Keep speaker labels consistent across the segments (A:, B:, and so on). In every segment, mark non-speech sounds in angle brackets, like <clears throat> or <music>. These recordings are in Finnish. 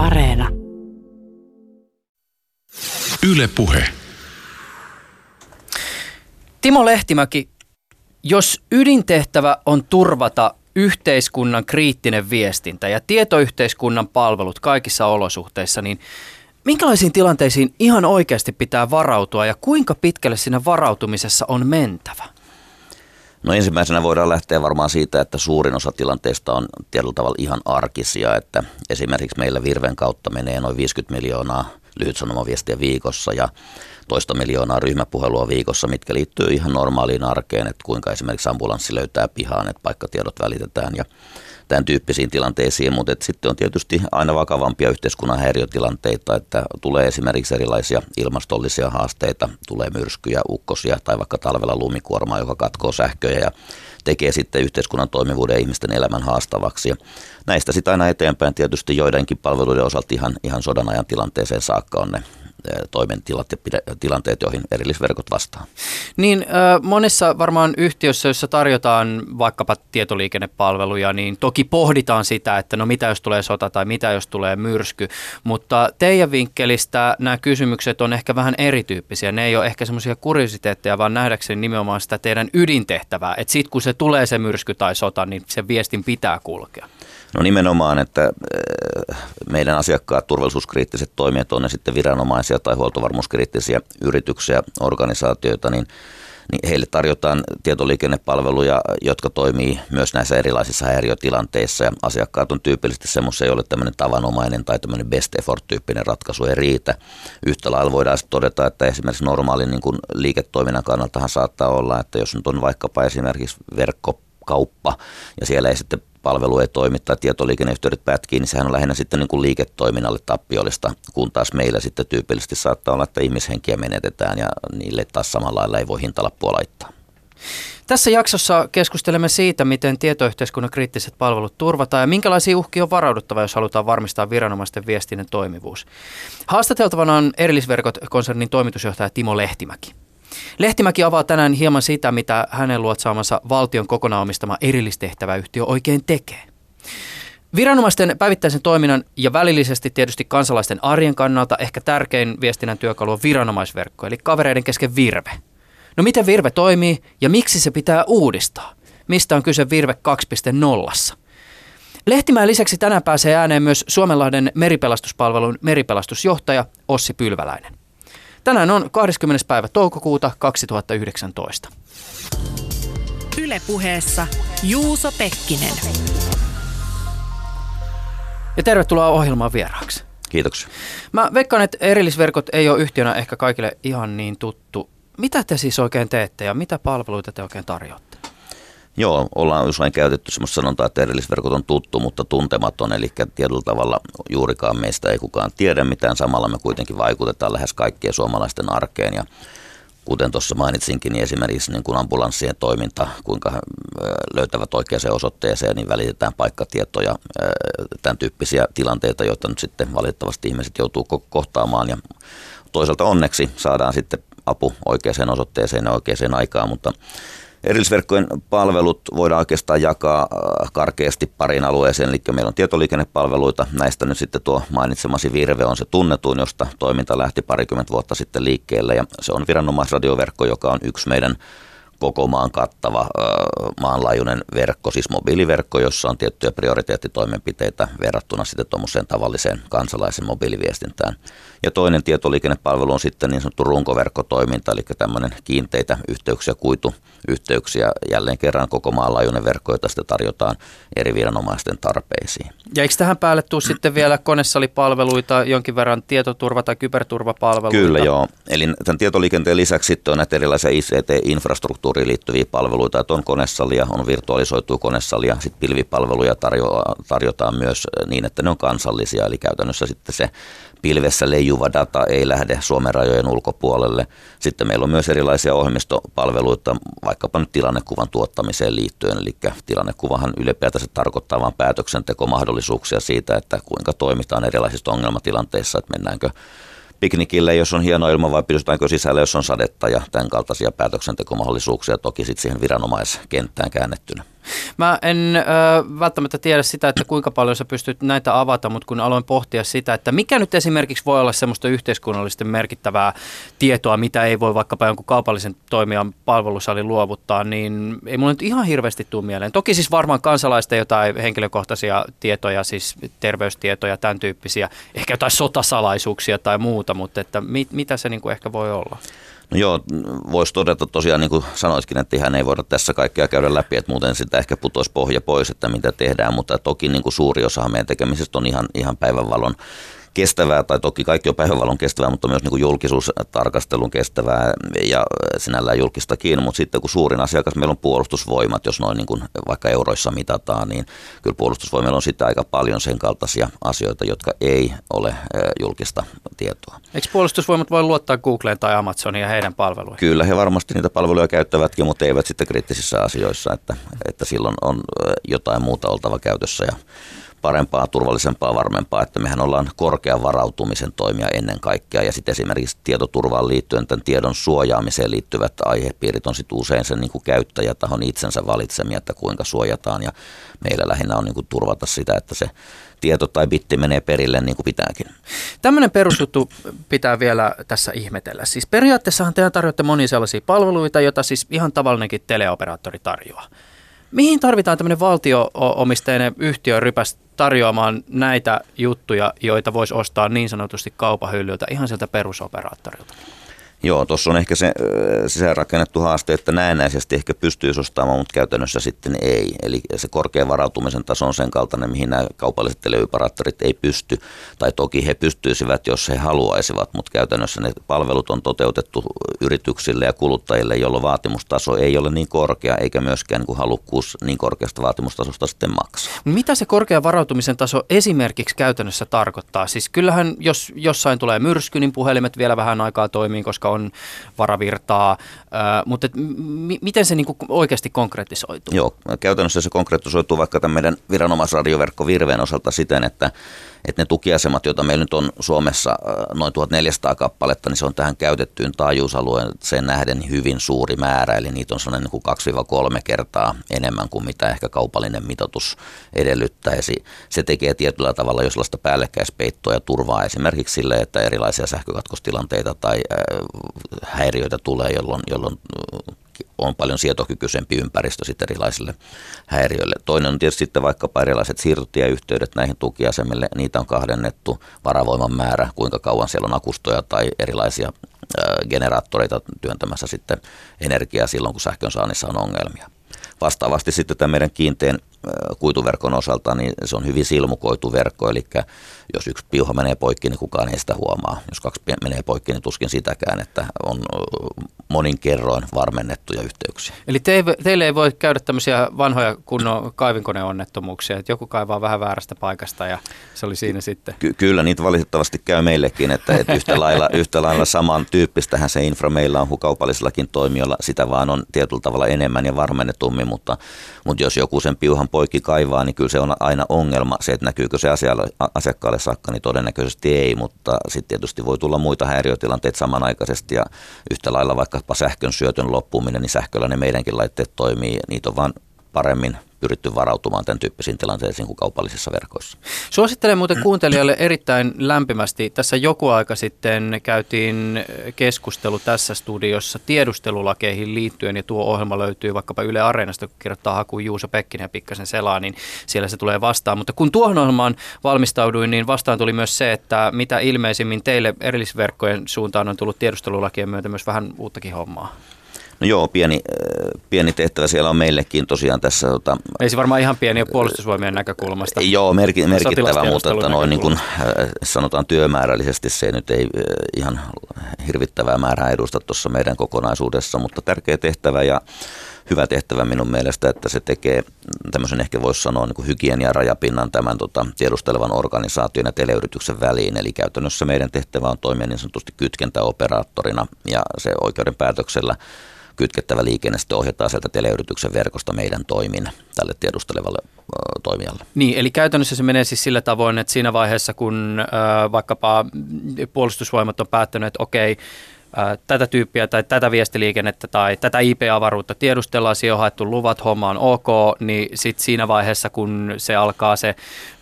A: Areena.
B: Yle Puhe.
C: Timo Lehtimäki, jos ydintehtävä on turvata yhteiskunnan kriittinen viestintä ja tietoyhteiskunnan palvelut kaikissa olosuhteissa, niin minkälaisiin tilanteisiin ihan oikeasti pitää varautua ja kuinka pitkälle siinä varautumisessa on mentävä?
D: No ensimmäisenä voidaan lähteä varmaan siitä, että suurin osa tilanteista on tietyllä tavalla ihan arkisia, että esimerkiksi meillä Virven kautta menee noin 50 miljoonaa lyhytsanomaviestiä viikossa ja toista miljoonaa ryhmäpuhelua viikossa, mitkä liittyy ihan normaaliin arkeen, että kuinka esimerkiksi ambulanssi löytää pihaan, että paikkatiedot välitetään ja tämän tyyppisiin tilanteisiin, mutta sitten on tietysti aina vakavampia yhteiskunnan häiriötilanteita, että tulee esimerkiksi erilaisia ilmastollisia haasteita, tulee myrskyjä, ukkosia tai vaikka talvella lumikuorma, joka katkoo sähköjä ja tekee sitten yhteiskunnan toimivuuden ja ihmisten elämän haastavaksi. Ja näistä sitten aina eteenpäin tietysti joidenkin palveluiden osalta ihan, ihan sodan ajan tilanteeseen saakka on ne tilanteet, joihin erillisverkot vastaa.
C: Niin monessa varmaan yhtiössä, jossa tarjotaan vaikkapa tietoliikennepalveluja, niin toki pohditaan sitä, että no mitä jos tulee sota tai mitä jos tulee myrsky, mutta teidän vinkkelistä nämä kysymykset on ehkä vähän erityyppisiä. Ne ei ole ehkä semmoisia kuriositeetteja, vaan nähdäkseni nimenomaan sitä teidän ydintehtävää, että sitten kun se tulee se myrsky tai sota, niin se viestin pitää kulkea.
D: No nimenomaan, että meidän asiakkaat, turvallisuuskriittiset toimijat, on ne sitten viranomaisia tai huoltovarmuuskriittisiä yrityksiä, organisaatioita, niin niin heille tarjotaan tietoliikennepalveluja, jotka toimii myös näissä erilaisissa häiriötilanteissa. Ja asiakkaat on tyypillisesti semmoisia, joille tämmöinen tavanomainen tai tämmöinen best effort-tyyppinen ratkaisu ei riitä. Yhtä lailla voidaan todeta, että esimerkiksi normaalin niin kuin liiketoiminnan kannaltahan saattaa olla, että jos nyt on vaikkapa esimerkiksi verkkokauppa ja siellä ei sitten palvelu ei toimi tai tietoliikenneyhteydet pätkii, niin sehän on lähinnä sitten niin kuin liiketoiminnalle tappiollista, kun taas meillä sitten tyypillisesti saattaa olla, että ihmishenkiä menetetään ja niille taas samalla lailla ei voi hintalappua laittaa.
C: Tässä jaksossa keskustelemme siitä, miten tietoyhteiskunnan kriittiset palvelut turvataan ja minkälaisia uhkia on varauduttava, jos halutaan varmistaa viranomaisten viestinnän toimivuus. Haastateltavana on Erillisverkot-konsernin toimitusjohtaja Timo Lehtimäki. Lehtimäki avaa tänään hieman sitä, mitä hänen luotsaamansa valtion kokonaan omistama erillistehtäväyhtiö oikein tekee. Viranomaisten päivittäisen toiminnan ja välillisesti tietysti kansalaisten arjen kannalta ehkä tärkein viestinnän työkalu on viranomaisverkko, eli kavereiden kesken virve. No miten virve toimii ja miksi se pitää uudistaa? Mistä on kyse virve 2.0? Lehtimään lisäksi tänään pääsee ääneen myös Suomenlahden meripelastuspalvelun meripelastusjohtaja Ossi Pylväläinen. Tänään on 20. päivä toukokuuta 2019.
A: Ylepuheessa Juuso Pekkinen.
C: Ja tervetuloa ohjelmaan vieraaksi.
D: Kiitoksia.
C: Mä veikkaan, että erillisverkot ei ole yhtiönä ehkä kaikille ihan niin tuttu. Mitä te siis oikein teette ja mitä palveluita te oikein tarjoatte?
D: Joo, ollaan usein käytetty sellaista sanontaa, että erillisverkot on tuttu, mutta tuntematon, eli tietyllä tavalla juurikaan meistä ei kukaan tiedä mitään. Samalla me kuitenkin vaikutetaan lähes kaikkien suomalaisten arkeen ja kuten tuossa mainitsinkin, niin esimerkiksi niin kuin ambulanssien toiminta, kuinka löytävät oikeaan osoitteeseen, niin välitetään paikkatietoja, tämän tyyppisiä tilanteita, joita nyt sitten valitettavasti ihmiset joutuu kohtaamaan ja toisaalta onneksi saadaan sitten apu oikeaan osoitteeseen ja oikeaan aikaan, mutta Erillisverkkojen palvelut voidaan oikeastaan jakaa äh, karkeasti parin alueeseen, eli meillä on tietoliikennepalveluita. Näistä nyt sitten tuo mainitsemasi Virve on se tunnetuin, josta toiminta lähti parikymmentä vuotta sitten liikkeelle, ja se on viranomaisradioverkko, joka on yksi meidän koko maan kattava maanlaajuinen verkko, siis mobiiliverkko, jossa on tiettyjä prioriteettitoimenpiteitä verrattuna sitten tuommoiseen tavalliseen kansalaisen mobiiliviestintään. Ja toinen tietoliikennepalvelu on sitten niin sanottu runkoverkkotoiminta, eli tämmöinen kiinteitä yhteyksiä, kuituyhteyksiä, jälleen kerran koko maanlaajuinen verkko, jota sitten tarjotaan eri viranomaisten tarpeisiin.
C: Ja eikö tähän päälle tule sitten vielä konesalipalveluita, jonkin verran tietoturva- tai kyberturvapalveluita?
D: Kyllä joo, eli tämän tietoliikenteen lisäksi sitten on näitä erilaisia ICT-infrastruktuuria, infrastruktuuriin liittyviä palveluita, että on konesalia, on virtualisoitu konesalia, sitten pilvipalveluja tarjo- tarjotaan myös niin, että ne on kansallisia, eli käytännössä sitten se pilvessä leijuva data ei lähde Suomen rajojen ulkopuolelle. Sitten meillä on myös erilaisia ohjelmistopalveluita, vaikkapa nyt tilannekuvan tuottamiseen liittyen, eli tilannekuvahan ylipäätänsä tarkoittaa vain päätöksentekomahdollisuuksia siitä, että kuinka toimitaan erilaisissa ongelmatilanteissa, että mennäänkö piknikille, jos on hieno ilma vai pysytäänkö sisällä, jos on sadetta ja tämän kaltaisia päätöksentekomahdollisuuksia toki sitten siihen viranomaiskenttään käännettynä.
C: Mä en ö, välttämättä tiedä sitä, että kuinka paljon sä pystyt näitä avata, mutta kun aloin pohtia sitä, että mikä nyt esimerkiksi voi olla semmoista yhteiskunnallisesti merkittävää tietoa, mitä ei voi vaikkapa jonkun kaupallisen toimijan palvelusali luovuttaa, niin ei mulla nyt ihan hirveästi tule mieleen. Toki siis varmaan kansalaisten jotain henkilökohtaisia tietoja, siis terveystietoja, tämän tyyppisiä, ehkä jotain sotasalaisuuksia tai muuta, mutta että mit, mitä se niin kuin ehkä voi olla?
D: No joo, voisi todeta tosiaan, niin kuin sanoitkin, että ihan ei voida tässä kaikkea käydä läpi, että muuten sitä ehkä putoisi pohja pois, että mitä tehdään, mutta toki niin kuin suuri osa meidän tekemisestä on ihan, ihan päivänvalon kestävää, tai toki kaikki on päivänvalon kestävää, mutta myös niin kuin julkisuustarkastelun kestävää ja sinällään julkistakin, mutta sitten kun suurin asiakas meillä on puolustusvoimat, jos noin niin kuin vaikka euroissa mitataan, niin kyllä puolustusvoimilla on sitten aika paljon sen kaltaisia asioita, jotka ei ole julkista tietoa.
C: Eikö puolustusvoimat voi luottaa Googleen tai Amazonia ja heidän palveluihin?
D: Kyllä, he varmasti niitä palveluja käyttävätkin, mutta eivät sitten kriittisissä asioissa, että, että silloin on jotain muuta oltava käytössä ja parempaa, turvallisempaa, varmempaa, että mehän ollaan korkean varautumisen toimia ennen kaikkea. Ja sitten esimerkiksi tietoturvaan liittyen tämän tiedon suojaamiseen liittyvät aihepiirit on sitten usein sen niin kuin käyttäjätahon itsensä valitsemia, että kuinka suojataan. Ja meillä lähinnä on niin kuin turvata sitä, että se tieto tai bitti menee perille niin kuin pitääkin.
C: Tämmöinen perusjuttu pitää vielä tässä ihmetellä. Siis periaatteessahan te tarjoatte monia sellaisia palveluita, joita siis ihan tavallinenkin teleoperaattori tarjoaa. Mihin tarvitaan tämmöinen valtio-omisteinen yhtiö rypäs tarjoamaan näitä juttuja, joita voisi ostaa niin sanotusti kaupahyllyltä ihan sieltä perusoperaattorilta?
D: Joo, tuossa on ehkä se sisäänrakennettu haaste, että näennäisesti ehkä pystyy ostamaan, mutta käytännössä sitten ei. Eli se korkean varautumisen taso on sen kaltainen, mihin nämä kaupalliset teleoperaattorit ei pysty. Tai toki he pystyisivät, jos he haluaisivat, mutta käytännössä ne palvelut on toteutettu yrityksille ja kuluttajille, jolloin vaatimustaso ei ole niin korkea, eikä myöskään niin halukkuus niin korkeasta vaatimustasosta sitten maksaa.
C: Mitä se korkean varautumisen taso esimerkiksi käytännössä tarkoittaa? Siis kyllähän, jos jossain tulee myrsky, niin puhelimet vielä vähän aikaa toimii, koska on varavirtaa, mutta et, m- miten se niinku oikeasti konkretisoituu?
D: Joo, käytännössä se konkretisoituu vaikka tämän meidän viranomaisradioverkko Virveen osalta siten, että että ne tukiasemat, joita meillä nyt on Suomessa noin 1400 kappaletta, niin se on tähän käytettyyn taajuusalueeseen nähden hyvin suuri määrä, eli niitä on sellainen niin 2-3 kertaa enemmän kuin mitä ehkä kaupallinen mitoitus edellyttäisi. Se tekee tietyllä tavalla jo sellaista päällekkäispeittoa ja turvaa esimerkiksi sille, että erilaisia sähkökatkostilanteita tai häiriöitä tulee, jolloin, jolloin on paljon sietokykyisempi ympäristö sitten erilaisille häiriöille. Toinen on tietysti sitten vaikkapa erilaiset siirtotieyhteydet näihin tukiasemille. Niitä on kahdennettu varavoiman määrä, kuinka kauan siellä on akustoja tai erilaisia generaattoreita työntämässä sitten energiaa silloin, kun sähkön saannissa on ongelmia. Vastaavasti sitten tämä meidän kiinteän kuituverkon osalta, niin se on hyvin silmukoitu verkko, eli jos yksi piuha menee poikki, niin kukaan ei sitä huomaa. Jos kaksi menee poikki, niin tuskin sitäkään, että on monin kerroin varmennettuja yhteyksiä.
C: Eli te, teille ei voi käydä tämmöisiä vanhoja kunnon kaivinkoneonnettomuuksia, että joku kaivaa vähän väärästä paikasta ja se oli siinä sitten.
D: Ky- kyllä niitä valitettavasti käy meillekin, että, että yhtä, lailla, <laughs> yhtä lailla samantyyppistähän se infra meillä on kaupallisillakin toimijoilla, sitä vaan on tietyllä tavalla enemmän ja varmennetummin, mutta, mutta jos joku sen piuhan poikki kaivaa, niin kyllä se on aina ongelma. Se, että näkyykö se asiakkaalle saakka, niin todennäköisesti ei, mutta sitten tietysti voi tulla muita häiriötilanteita samanaikaisesti ja yhtä lailla vaikkapa sähkön syötön loppuminen, niin sähköllä ne meidänkin laitteet toimii, niitä on vaan paremmin pyritty varautumaan tämän tyyppisiin tilanteisiin kuin kaupallisissa verkoissa.
C: Suosittelen muuten kuuntelijoille erittäin lämpimästi. Tässä joku aika sitten käytiin keskustelu tässä studiossa tiedustelulakeihin liittyen ja tuo ohjelma löytyy vaikkapa Yle Areenasta, kun kirjoittaa hakuun Juuso Pekkinen ja pikkasen selaa, niin siellä se tulee vastaan. Mutta kun tuohon ohjelmaan valmistauduin, niin vastaan tuli myös se, että mitä ilmeisimmin teille erillisverkkojen suuntaan on tullut tiedustelulakien myötä myös vähän uuttakin hommaa.
D: No joo, pieni, äh, pieni tehtävä siellä on meillekin tosiaan tässä. Tota,
C: Ei se varmaan ihan pieni puolustusvoimien näkökulmasta.
D: Joo, merki, merkittävä, mutta että noin niin kuin, äh, sanotaan työmäärällisesti se nyt ei äh, ihan hirvittävää määrää edusta tuossa meidän kokonaisuudessa, mutta tärkeä tehtävä ja hyvä tehtävä minun mielestä, että se tekee tämmöisen ehkä voisi sanoa niin hygienia rajapinnan tämän tota, tiedustelevan organisaation ja teleyrityksen väliin. Eli käytännössä meidän tehtävä on toimia niin sanotusti kytkentäoperaattorina ja se oikeuden päätöksellä kytkettävä liikenne sitten ohjataan sieltä teleyrityksen verkosta meidän toimin tälle tiedustelevalle toimijalle.
C: Niin, eli käytännössä se menee siis sillä tavoin, että siinä vaiheessa kun vaikkapa puolustusvoimat on päättänyt, että okei, tätä tyyppiä tai tätä viestiliikennettä tai tätä IP-avaruutta tiedustellaan, siihen on haettu luvat, homma on ok, niin sitten siinä vaiheessa, kun se alkaa se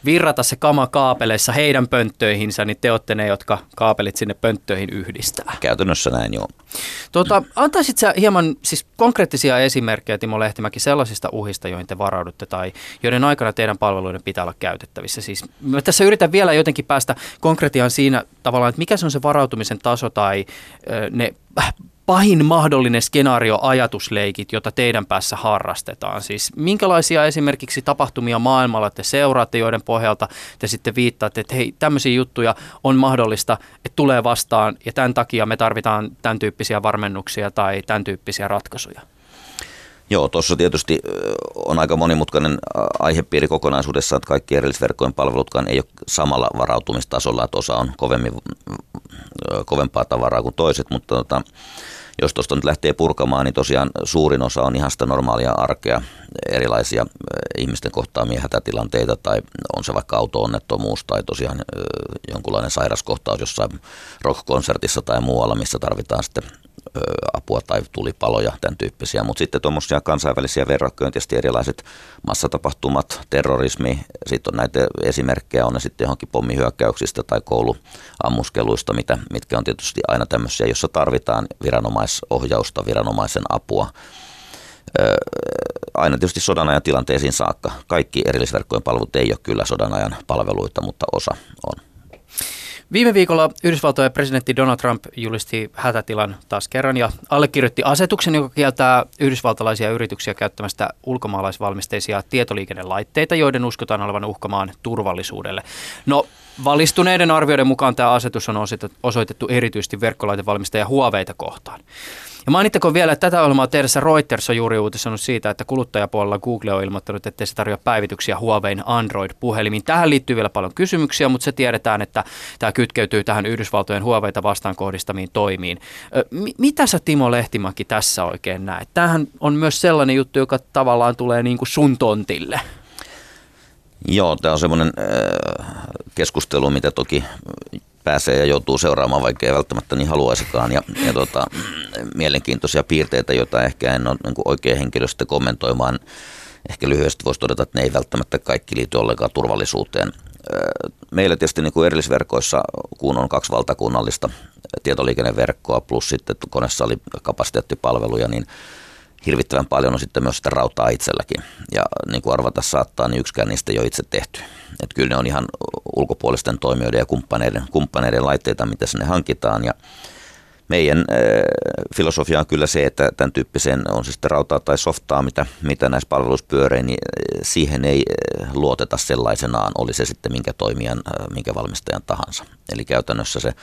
C: virrata se kama kaapeleissa heidän pönttöihinsä, niin te olette ne, jotka kaapelit sinne pönttöihin yhdistää.
D: Käytännössä näin, joo.
C: Tuota, antaisit sä hieman siis konkreettisia esimerkkejä, Timo Lehtimäki, sellaisista uhista, joihin te varaudutte tai joiden aikana teidän palveluiden pitää olla käytettävissä. Siis mä tässä yritän vielä jotenkin päästä konkretiaan siinä tavallaan, että mikä se on se varautumisen taso tai ne pahin mahdollinen skenaario ajatusleikit, jota teidän päässä harrastetaan? Siis minkälaisia esimerkiksi tapahtumia maailmalla te seuraatte, joiden pohjalta te sitten viittaatte, että hei, tämmöisiä juttuja on mahdollista, että tulee vastaan ja tämän takia me tarvitaan tämän tyyppisiä varmennuksia tai tämän tyyppisiä ratkaisuja?
D: Joo, tuossa tietysti on aika monimutkainen aihepiiri kokonaisuudessa, että kaikki erillisverkkojen palvelutkaan ei ole samalla varautumistasolla, että osa on kovemmin, kovempaa tavaraa kuin toiset, mutta tota, jos tuosta nyt lähtee purkamaan, niin tosiaan suurin osa on ihan sitä normaalia arkea, erilaisia ihmisten kohtaamia hätätilanteita tai on se vaikka auto-onnettomuus tai tosiaan jonkunlainen sairaskohtaus jossain rock-konsertissa tai muualla, missä tarvitaan sitten apua tai tulipaloja, tämän tyyppisiä. Mutta sitten tuommoisia kansainvälisiä verrokkoja, tietysti erilaiset massatapahtumat, terrorismi, sitten on näitä esimerkkejä, on ne sitten johonkin pommihyökkäyksistä tai kouluammuskeluista, mitä, mitkä on tietysti aina tämmöisiä, jossa tarvitaan viranomaisohjausta, viranomaisen apua. Aina tietysti sodan ajan tilanteisiin saakka. Kaikki erillisverkkojen palvelut ei ole kyllä sodan ajan palveluita, mutta osa on.
C: Viime viikolla Yhdysvaltojen presidentti Donald Trump julisti hätätilan taas kerran ja allekirjoitti asetuksen, joka kieltää yhdysvaltalaisia yrityksiä käyttämästä ulkomaalaisvalmisteisia tietoliikennelaitteita, joiden uskotaan olevan uhkamaan turvallisuudelle. No, valistuneiden arvioiden mukaan tämä asetus on osoitettu erityisesti verkkolaitevalmistajia Huaweita kohtaan. Ja mainittakoon vielä, että tätä ohjelmaa tehdessä Reuters on juuri uutisoinut siitä, että kuluttajapuolella Google on ilmoittanut, että se tarjoaa päivityksiä Huawein Android-puhelimiin. Tähän liittyy vielä paljon kysymyksiä, mutta se tiedetään, että tämä kytkeytyy tähän Yhdysvaltojen Huaweita vastaan kohdistamiin toimiin. mitä sä Timo Lehtimäki tässä oikein näet? Tämähän on myös sellainen juttu, joka tavallaan tulee niin kuin sun tontille.
D: Joo, tämä on semmoinen keskustelu, mitä toki pääsee ja joutuu seuraamaan, vaikka ei välttämättä niin haluaisikaan. Ja, ja tota, mielenkiintoisia piirteitä, joita ehkä en ole niin oikein henkilöstä kommentoimaan. Ehkä lyhyesti voisi todeta, että ne ei välttämättä kaikki liity ollenkaan turvallisuuteen. Meillä tietysti niin kuin erillisverkoissa, kun on kaksi valtakunnallista tietoliikenneverkkoa plus sitten koneessa oli kapasiteettipalveluja, niin hirvittävän paljon on sitten myös sitä rautaa itselläkin. Ja niin kuin arvata saattaa, niin yksikään niistä ei ole itse tehty. Että kyllä ne on ihan ulkopuolisten toimijoiden ja kumppaneiden, kumppaneiden laitteita, mitä sinne hankitaan. Ja meidän äh, filosofia on kyllä se, että tämän tyyppiseen on se sitten rautaa tai softaa, mitä, mitä näissä palveluissa pyörii, niin siihen ei luoteta sellaisenaan, oli se sitten minkä toimijan, minkä valmistajan tahansa. Eli käytännössä se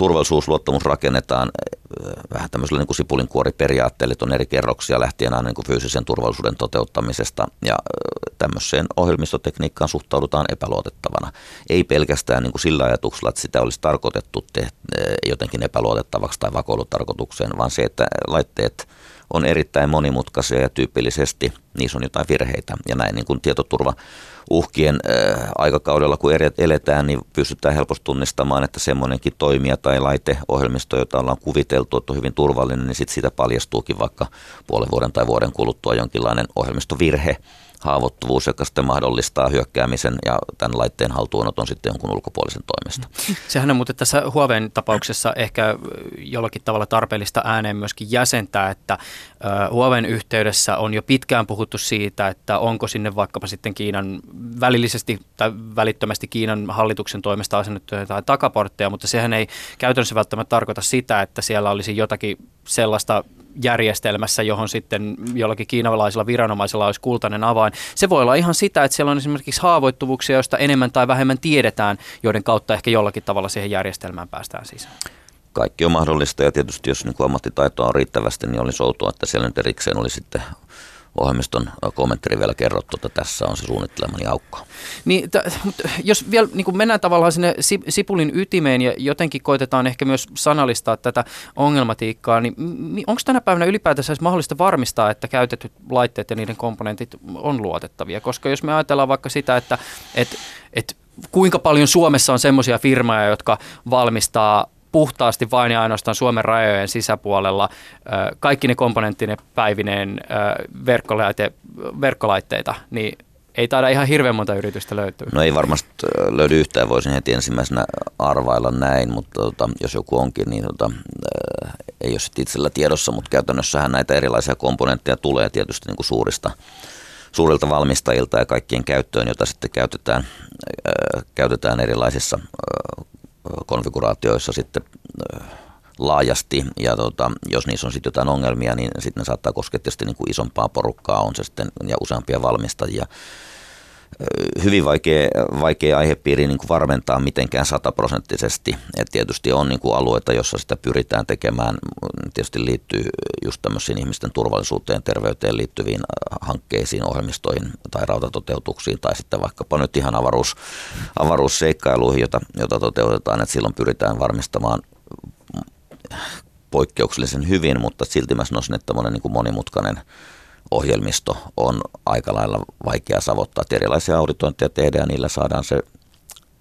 D: turvallisuusluottamus rakennetaan äh, vähän tämmöisellä niin kuin sipulinkuoriperiaatteella, että on eri kerroksia lähtien aina niin kuin fyysisen turvallisuuden toteuttamisesta ja äh, tämmöiseen ohjelmistotekniikkaan suhtaudutaan epäluotettavana. Ei pelkästään niin kuin sillä ajatuksella, että sitä olisi tarkoitettu te, äh, jotenkin epäluotettavaksi tai vakoilutarkoitukseen, vaan se, että laitteet on erittäin monimutkaisia ja tyypillisesti niissä on jotain virheitä. Ja näin niin kuin tietoturva uhkien äh, aikakaudella, kun eletään, niin pystytään helposti tunnistamaan, että semmoinenkin toimija tai laiteohjelmisto, jota ollaan kuviteltu, että on hyvin turvallinen, niin sitten siitä paljastuukin vaikka puolen vuoden tai vuoden kuluttua jonkinlainen ohjelmistovirhe, haavoittuvuus, joka sitten mahdollistaa hyökkäämisen ja tämän laitteen haltuunoton sitten jonkun ulkopuolisen toimesta.
C: Sehän on muuten tässä Huaweiin tapauksessa ehkä jollakin tavalla tarpeellista ääneen myöskin jäsentää, että Huaweiin yhteydessä on jo pitkään puhuttu siitä, että onko sinne vaikkapa sitten Kiinan välillisesti tai välittömästi Kiinan hallituksen toimesta asennettu jotain takaportteja, mutta sehän ei käytännössä välttämättä tarkoita sitä, että siellä olisi jotakin sellaista järjestelmässä, johon sitten jollakin kiinalaisella viranomaisella olisi kultainen avain. Se voi olla ihan sitä, että siellä on esimerkiksi haavoittuvuuksia, joista enemmän tai vähemmän tiedetään, joiden kautta ehkä jollakin tavalla siihen järjestelmään päästään sisään.
D: Kaikki on mahdollista ja tietysti jos niin ammattitaitoa on riittävästi, niin olisi outoa, että siellä nyt erikseen oli sitten ohjelmiston kommenttari vielä kerrottu, että tässä on se suunnittelemani aukko.
C: Niin, t- jos vielä niin mennään tavallaan sinne sipulin ytimeen ja jotenkin koitetaan ehkä myös sanallistaa tätä ongelmatiikkaa, niin onko tänä päivänä ylipäätänsä mahdollista varmistaa, että käytetyt laitteet ja niiden komponentit on luotettavia? Koska jos me ajatellaan vaikka sitä, että et, et kuinka paljon Suomessa on semmoisia firmoja, jotka valmistaa puhtaasti vain ja ainoastaan Suomen rajojen sisäpuolella kaikki ne komponenttinen päivineen verkkolaite, verkkolaitteita, niin ei taida ihan hirveän monta yritystä löytyä.
D: No ei varmasti löydy yhtään, voisin heti ensimmäisenä arvailla näin, mutta tota, jos joku onkin, niin tota, ei ole sitten itsellä tiedossa, mutta käytännössähän näitä erilaisia komponentteja tulee tietysti niin kuin suurista, suurilta valmistajilta ja kaikkien käyttöön, jota sitten käytetään, käytetään erilaisissa konfiguraatioissa sitten äh, laajasti ja tota, jos niissä on sitten jotain ongelmia, niin sitten ne saattaa koskea tietysti niin kuin isompaa porukkaa on se sitten ja useampia valmistajia. Hyvin vaikea, vaikea aihepiiri niin kuin varmentaa mitenkään sataprosenttisesti. Et tietysti on niin kuin alueita, joissa sitä pyritään tekemään. Tietysti liittyy just tämmöisiin ihmisten turvallisuuteen, terveyteen liittyviin hankkeisiin, ohjelmistoihin tai rautatoteutuksiin tai sitten vaikkapa nyt ihan avaruus, avaruusseikkailuihin, jota, jota toteutetaan. Et silloin pyritään varmistamaan poikkeuksellisen hyvin, mutta silti mä sanoisin, että niin kuin monimutkainen ohjelmisto on aika lailla vaikea savottaa. Erilaisia auditointeja tehdään ja niillä saadaan se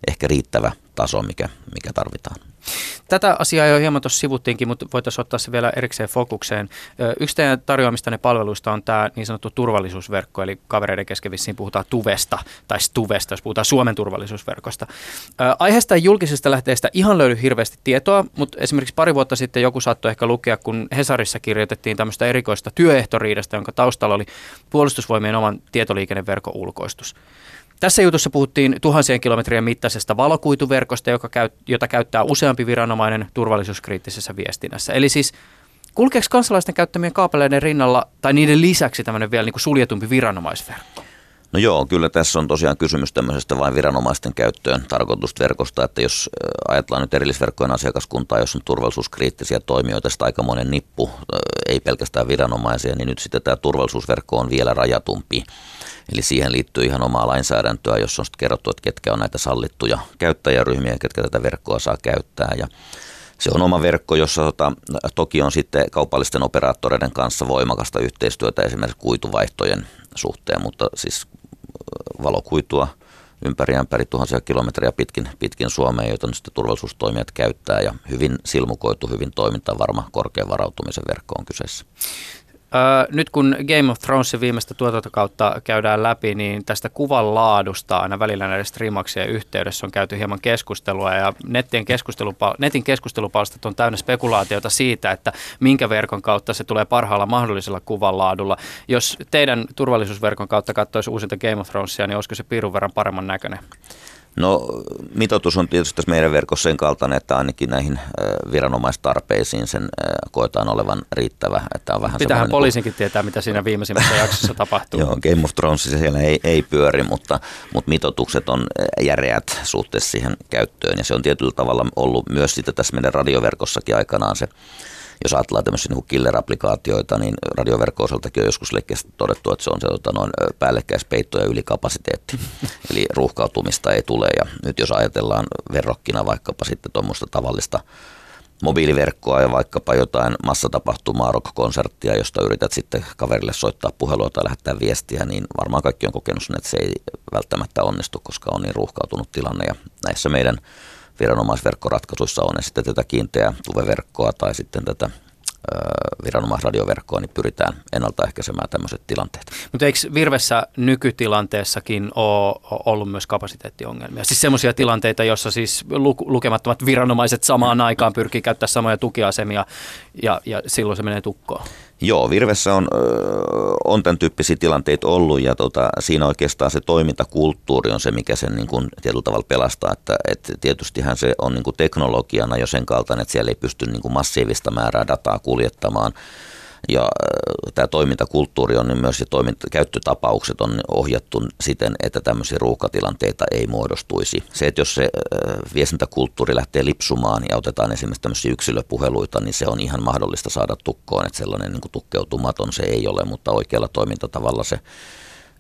D: ehkä riittävä taso, mikä, mikä tarvitaan.
C: Tätä asiaa jo hieman tuossa sivuttiinkin, mutta voitaisiin ottaa se vielä erikseen fokukseen. Yksi teidän tarjoamistanne palveluista on tämä niin sanottu turvallisuusverkko, eli kavereiden kesken vissiin puhutaan TUVesta tai STUVesta, jos puhutaan Suomen turvallisuusverkosta. Aiheesta ja julkisesta lähteestä ihan löydy hirveästi tietoa, mutta esimerkiksi pari vuotta sitten joku saattoi ehkä lukea, kun Hesarissa kirjoitettiin tämmöistä erikoista työehtoriidasta, jonka taustalla oli puolustusvoimien oman tietoliikenneverkon ulkoistus. Tässä jutussa puhuttiin tuhansien kilometrien mittaisesta valokuituverkosta, joka käy, jota käyttää useampi viranomainen turvallisuuskriittisessä viestinnässä. Eli siis kulkeeko kansalaisten käyttämien kaapeleiden rinnalla tai niiden lisäksi tämmöinen vielä niin kuin suljetumpi viranomaisverkko?
D: No joo, kyllä tässä on tosiaan kysymys tämmöisestä vain viranomaisten käyttöön tarkoitusta verkosta, että jos ajatellaan nyt erillisverkkojen asiakaskuntaa, jos on turvallisuuskriittisiä toimijoita, sitä aikamoinen nippu, ei pelkästään viranomaisia, niin nyt sitten tämä turvallisuusverkko on vielä rajatumpi. Eli siihen liittyy ihan omaa lainsäädäntöä, jossa on sitten kerrottu, että ketkä on näitä sallittuja käyttäjäryhmiä, ketkä tätä verkkoa saa käyttää. Ja se on oma verkko, jossa tota, toki on sitten kaupallisten operaattoreiden kanssa voimakasta yhteistyötä esimerkiksi kuituvaihtojen suhteen, mutta siis valokuitua ympäri ämpäri tuhansia kilometriä pitkin, pitkin Suomea, joita nyt sitten turvallisuustoimijat käyttää ja hyvin silmukoitu, hyvin toimintavarma korkean varautumisen verkko on kyseessä.
C: Nyt kun Game of Thronesin viimeistä tuotantokautta käydään läpi, niin tästä kuvan laadusta aina välillä näiden striimaksien yhteydessä on käyty hieman keskustelua ja netin, keskustelupal- netin keskustelupalstat on täynnä spekulaatiota siitä, että minkä verkon kautta se tulee parhaalla mahdollisella kuvan laadulla. Jos teidän turvallisuusverkon kautta katsoisi uusinta Game of Thronesia, niin olisiko se piirun verran paremman näköinen?
D: No mitoitus on tietysti tässä meidän verkossa sen kaltainen, että ainakin näihin viranomaistarpeisiin sen koetaan olevan riittävä. Että on vähän
C: Pitähän niin poliisinkin kuin... tietää, mitä siinä viimeisimmässä jaksossa tapahtuu.
D: Joo, Game of Thrones siellä ei, ei pyöri, mutta, mutta mitoitukset on järeät suhteessa siihen käyttöön. Ja se on tietyllä tavalla ollut myös sitten tässä meidän radioverkossakin aikanaan se jos ajatellaan tämmöisiä niin killer-applikaatioita, niin radioverkko osaltakin on joskus leikkeästi todettu, että se on se tota, noin päällekkäispeitto ja ylikapasiteetti. <laughs> Eli ruuhkautumista ei tule. Ja nyt jos ajatellaan verrokkina vaikkapa sitten tuommoista tavallista mobiiliverkkoa ja vaikkapa jotain massatapahtumaa, rock-konserttia, josta yrität sitten kaverille soittaa puhelua tai lähettää viestiä, niin varmaan kaikki on kokenut sen, että se ei välttämättä onnistu, koska on niin ruuhkautunut tilanne. Ja näissä meidän viranomaisverkkoratkaisuissa on sitten tätä kiinteää tuveverkkoa tai sitten tätä viranomaisradioverkkoa, niin pyritään ennaltaehkäisemään tämmöiset tilanteet.
C: Mutta eikö Virvessä nykytilanteessakin ole ollut myös kapasiteettiongelmia? Siis semmoisia tilanteita, joissa siis lukemattomat viranomaiset samaan aikaan pyrkii käyttää samoja tukiasemia ja, ja silloin se menee tukkoon?
D: Joo, Virvessä on, on tämän tyyppisiä tilanteita ollut ja tota, siinä oikeastaan se toimintakulttuuri on se, mikä sen niin kuin tietyllä tavalla pelastaa. Että, että tietystihän se on niin kuin teknologiana jo sen kaltainen, että siellä ei pysty niin kuin massiivista määrää dataa kuljettamaan – ja äh, tämä toimintakulttuuri on niin myös ja toiminta, käyttötapaukset on ohjattu siten, että tämmöisiä ruuhkatilanteita ei muodostuisi. Se, että jos se äh, viestintäkulttuuri lähtee lipsumaan ja otetaan esimerkiksi tämmöisiä yksilöpuheluita, niin se on ihan mahdollista saada tukkoon, että sellainen niin kuin tukkeutumaton se ei ole, mutta oikealla toimintatavalla se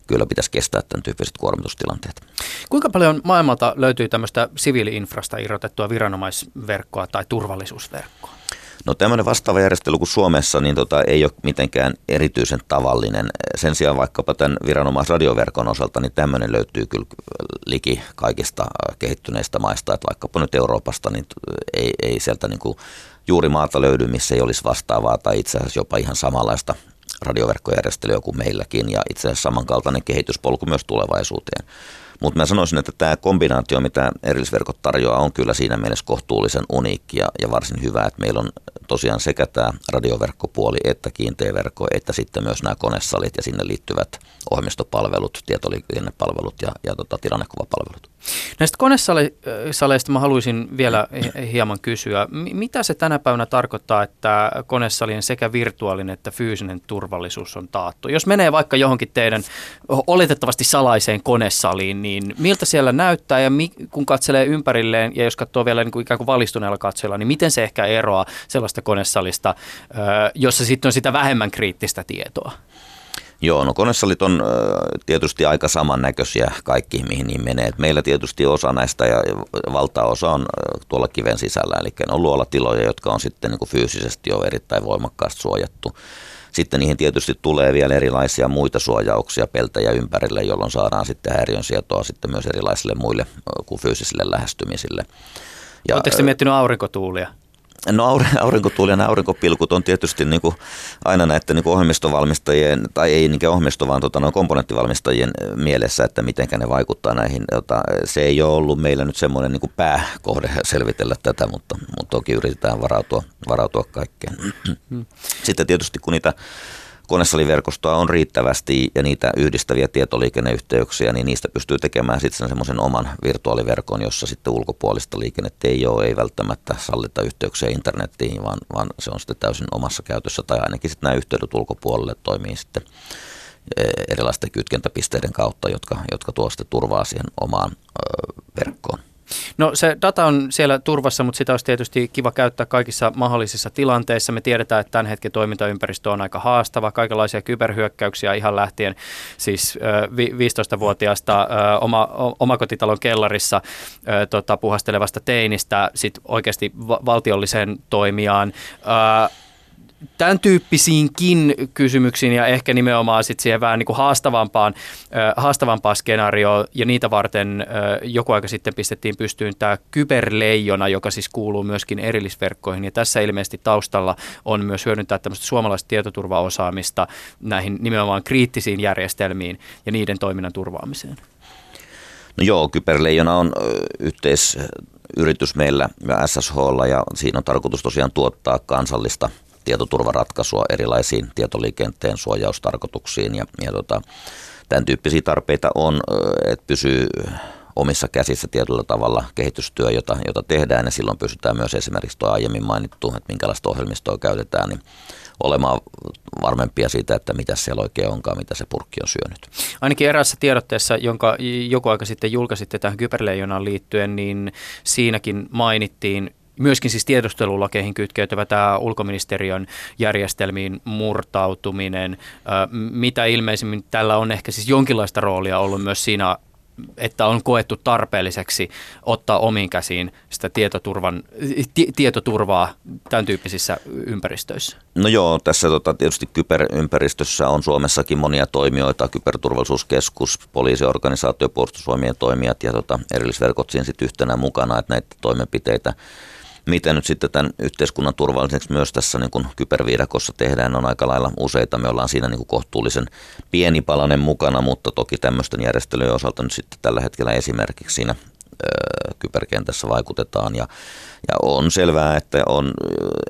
D: kyllä pitäisi kestää tämän tyyppiset kuormitustilanteet.
C: Kuinka paljon maailmalta löytyy tämmöistä siviili-infrasta irrotettua viranomaisverkkoa tai turvallisuusverkkoa?
D: No tämmöinen vastaava järjestely kuin Suomessa niin tota, ei ole mitenkään erityisen tavallinen. Sen sijaan vaikkapa tämän viranomaisradioverkon osalta, niin tämmöinen löytyy kyllä liki kaikista kehittyneistä maista, että vaikkapa nyt Euroopasta, niin ei, ei sieltä niin kuin juuri maata löydy, missä ei olisi vastaavaa tai itse asiassa jopa ihan samanlaista radioverkkojärjestelyä kuin meilläkin ja itse asiassa samankaltainen kehityspolku myös tulevaisuuteen. Mutta mä sanoisin, että tämä kombinaatio, mitä erillisverkot tarjoaa, on kyllä siinä mielessä kohtuullisen uniikki ja, ja varsin hyvä, että meillä on tosiaan sekä tämä radioverkkopuoli että kiinteä verkko, että sitten myös nämä konesalit ja sinne liittyvät ohjelmistopalvelut, tietoliikennepalvelut ja, ja tota, tilannekuvapalvelut.
C: Näistä konesaleista mä haluaisin vielä hieman kysyä. Mitä se tänä päivänä tarkoittaa, että konesalien sekä virtuaalinen että fyysinen turvallisuus on taattu? Jos menee vaikka johonkin teidän oletettavasti salaiseen konesaliin, niin miltä siellä näyttää ja kun katselee ympärilleen ja jos katsoo vielä niin kuin ikään kuin valistuneella katsojalla, niin miten se ehkä eroaa sellaista konesalista, jossa sitten on sitä vähemmän kriittistä tietoa?
D: Joo, no konesalit on tietysti aika samannäköisiä kaikki, mihin niin menee. Et meillä tietysti osa näistä ja valtaosa on tuolla kiven sisällä, eli on luolatiloja, jotka on sitten niin kuin fyysisesti jo erittäin voimakkaasti suojattu. Sitten niihin tietysti tulee vielä erilaisia muita suojauksia peltejä ympärille, jolloin saadaan sitten häiriönsietoa sitten myös erilaisille muille kuin fyysisille lähestymisille.
C: Oletteko te miettinyt aurinkotuulia?
D: No <laughs> aurinkotuuli ja aurinkopilkut on tietysti niin kuin aina näiden niin kuin ohjelmistovalmistajien, tai ei niinkään ohjelmisto, vaan tota, no, komponenttivalmistajien mielessä, että miten ne vaikuttaa näihin. Jota, se ei ole ollut meillä nyt semmoinen niin kuin pääkohde selvitellä tätä, mutta, mutta toki yritetään varautua, varautua kaikkeen. <clears throat> Sitten tietysti kun niitä konesaliverkostoa on riittävästi ja niitä yhdistäviä tietoliikenneyhteyksiä, niin niistä pystyy tekemään sitten semmoisen oman virtuaaliverkon, jossa sitten ulkopuolista liikennettä ei ole, ei välttämättä sallita yhteyksiä internettiin, vaan, vaan se on sitten täysin omassa käytössä tai ainakin sitten nämä yhteydet ulkopuolelle toimii sitten e, erilaisten kytkentäpisteiden kautta, jotka, jotka tuo sitten turvaa siihen omaan ö, verkkoon.
C: No se data on siellä turvassa, mutta sitä olisi tietysti kiva käyttää kaikissa mahdollisissa tilanteissa. Me tiedetään, että tämän hetken toimintaympäristö on aika haastava, kaikenlaisia kyberhyökkäyksiä ihan lähtien siis 15-vuotiaasta oma, omakotitalon kellarissa tota, puhastelevasta teinistä sit oikeasti valtiolliseen toimijaan tämän tyyppisiinkin kysymyksiin ja ehkä nimenomaan sit siihen vähän niin haastavampaan, haastavampaan skenaarioon ja niitä varten joku aika sitten pistettiin pystyyn tämä kyberleijona, joka siis kuuluu myöskin erillisverkkoihin ja tässä ilmeisesti taustalla on myös hyödyntää tämmöistä suomalaista tietoturvaosaamista näihin nimenomaan kriittisiin järjestelmiin ja niiden toiminnan turvaamiseen.
D: No joo, Kyberleijona on yhteisyritys meillä ja SSHlla ja siinä on tarkoitus tosiaan tuottaa kansallista – tietoturvaratkaisua erilaisiin tietoliikenteen suojaustarkoituksiin ja, ja tota, tämän tyyppisiä tarpeita on, että pysyy omissa käsissä tietyllä tavalla kehitystyö, jota, jota tehdään ja silloin pystytään myös esimerkiksi tuo aiemmin mainittu, että minkälaista ohjelmistoa käytetään, niin olemaan varmempia siitä, että mitä siellä oikein onkaan, mitä se purkki on syönyt.
C: Ainakin eräässä tiedotteessa, jonka joku aika sitten julkaisitte tähän kyberleijonaan liittyen, niin siinäkin mainittiin myöskin siis tiedustelulakeihin kytkeytyvä tämä ulkoministeriön järjestelmiin murtautuminen, mitä ilmeisimmin tällä on ehkä siis jonkinlaista roolia ollut myös siinä että on koettu tarpeelliseksi ottaa omiin käsiin sitä tietoturvan, t- tietoturvaa tämän tyyppisissä ympäristöissä?
D: No joo, tässä tota, tietysti kyberympäristössä on Suomessakin monia toimijoita, kyberturvallisuuskeskus, poliisiorganisaatio, puolustusvoimien toimijat ja tota, erillisverkot siinä sitten yhtenä mukana, että näitä toimenpiteitä mitä nyt sitten tämän yhteiskunnan turvalliseksi myös tässä niin kuin kyberviidakossa tehdään, on aika lailla useita. Me ollaan siinä niin kuin kohtuullisen pieni palanen mukana, mutta toki tämmöisten järjestelyjen osalta nyt sitten tällä hetkellä esimerkiksi siinä kyberkentässä vaikutetaan. Ja, ja on selvää, että on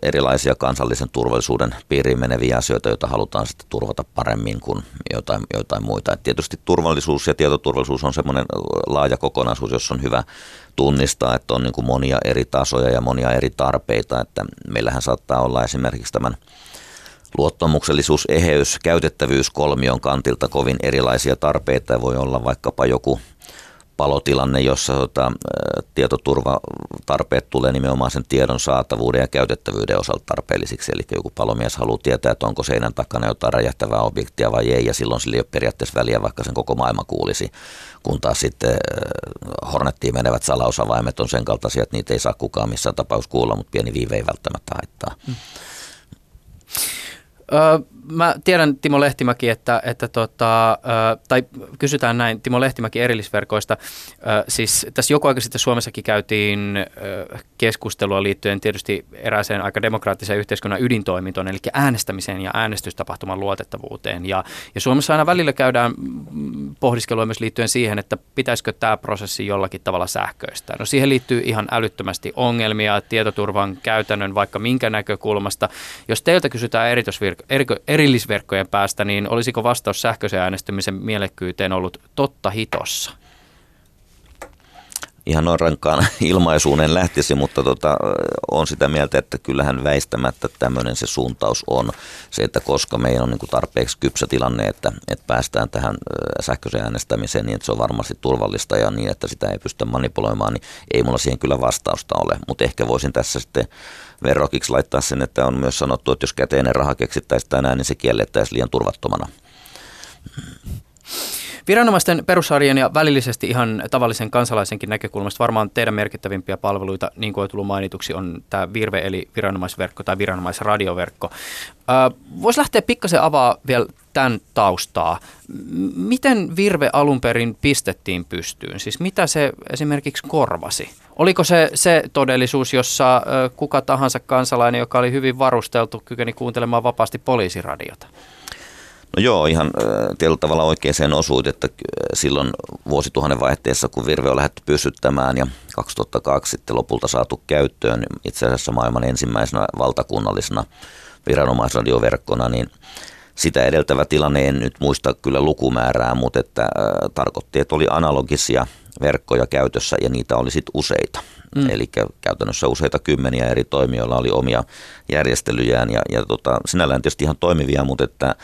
D: erilaisia kansallisen turvallisuuden piiriin meneviä asioita, joita halutaan sitten turvata paremmin kuin jotain, jotain muita. Et tietysti turvallisuus ja tietoturvallisuus on semmoinen laaja kokonaisuus, jossa on hyvä tunnistaa, että on niin kuin monia eri tasoja ja monia eri tarpeita. Että meillähän saattaa olla esimerkiksi tämän luottamuksellisuus, eheys, käytettävyys kolmion kantilta kovin erilaisia tarpeita. Voi olla vaikkapa joku palotilanne, jossa tota, tietoturvatarpeet tulee nimenomaan sen tiedon saatavuuden ja käytettävyyden osalta tarpeellisiksi. Eli joku palomies haluaa tietää, että onko seinän takana jotain räjähtävää objektia vai ei, ja silloin sillä ei ole periaatteessa väliä, vaikka sen koko maailma kuulisi. Kun taas sitten Hornettiin menevät salausavaimet on sen kaltaisia, että niitä ei saa kukaan missään tapauksessa kuulla, mutta pieni viive ei välttämättä haittaa. Mm.
C: Mä tiedän Timo Lehtimäki, että, että tota, tai kysytään näin Timo Lehtimäki erillisverkoista. Siis tässä joku aika sitten Suomessakin käytiin keskustelua liittyen tietysti erääseen aika demokraattiseen yhteiskunnan ydintoimintoon, eli äänestämiseen ja äänestystapahtuman luotettavuuteen. Ja, ja Suomessa aina välillä käydään pohdiskelua myös liittyen siihen, että pitäisikö tämä prosessi jollakin tavalla sähköistää. No siihen liittyy ihan älyttömästi ongelmia tietoturvan käytännön vaikka minkä näkökulmasta. Jos teiltä kysytään erityisvirka, erillisverkkojen päästä, niin olisiko vastaus sähköisen äänestämisen mielekkyyteen ollut totta hitossa?
D: Ihan noin rankkaan <laughs> ilmaisuun en lähtisi, mutta tota, on sitä mieltä, että kyllähän väistämättä tämmöinen se suuntaus on. Se, että koska meillä on niin kuin tarpeeksi kypsä tilanne, että, että päästään tähän sähköiseen äänestämiseen niin, että se on varmasti turvallista ja niin, että sitä ei pystytä manipuloimaan, niin ei mulla siihen kyllä vastausta ole. Mutta ehkä voisin tässä sitten verrokiksi laittaa sen, että on myös sanottu, että jos käteinen raha keksittäisiin tänään, niin se kiellettäisiin liian turvattomana.
C: Viranomaisten perusarjen ja välillisesti ihan tavallisen kansalaisenkin näkökulmasta varmaan teidän merkittävimpiä palveluita, niin kuin on tullut mainituksi, on tämä Virve eli viranomaisverkko tai viranomaisradioverkko. Voisi lähteä pikkasen avaa vielä tämän taustaa. Miten Virve alun perin pistettiin pystyyn? Siis mitä se esimerkiksi korvasi? Oliko se se todellisuus, jossa kuka tahansa kansalainen, joka oli hyvin varusteltu, kykeni kuuntelemaan vapaasti poliisiradiota?
D: No joo, ihan tietyllä tavalla oikeaan osuit, että silloin vuosituhannen vaihteessa, kun Virve on lähdetty pysyttämään ja 2002 sitten lopulta saatu käyttöön itse asiassa maailman ensimmäisenä valtakunnallisena viranomaisradioverkkona, niin sitä edeltävä tilanne, en nyt muista kyllä lukumäärää, mutta että, äh, tarkoitti, että oli analogisia verkkoja käytössä ja niitä oli sitten useita. Mm. Eli käytännössä useita kymmeniä eri toimijoilla oli omia järjestelyjään ja, ja tota, sinällään tietysti ihan toimivia, mutta että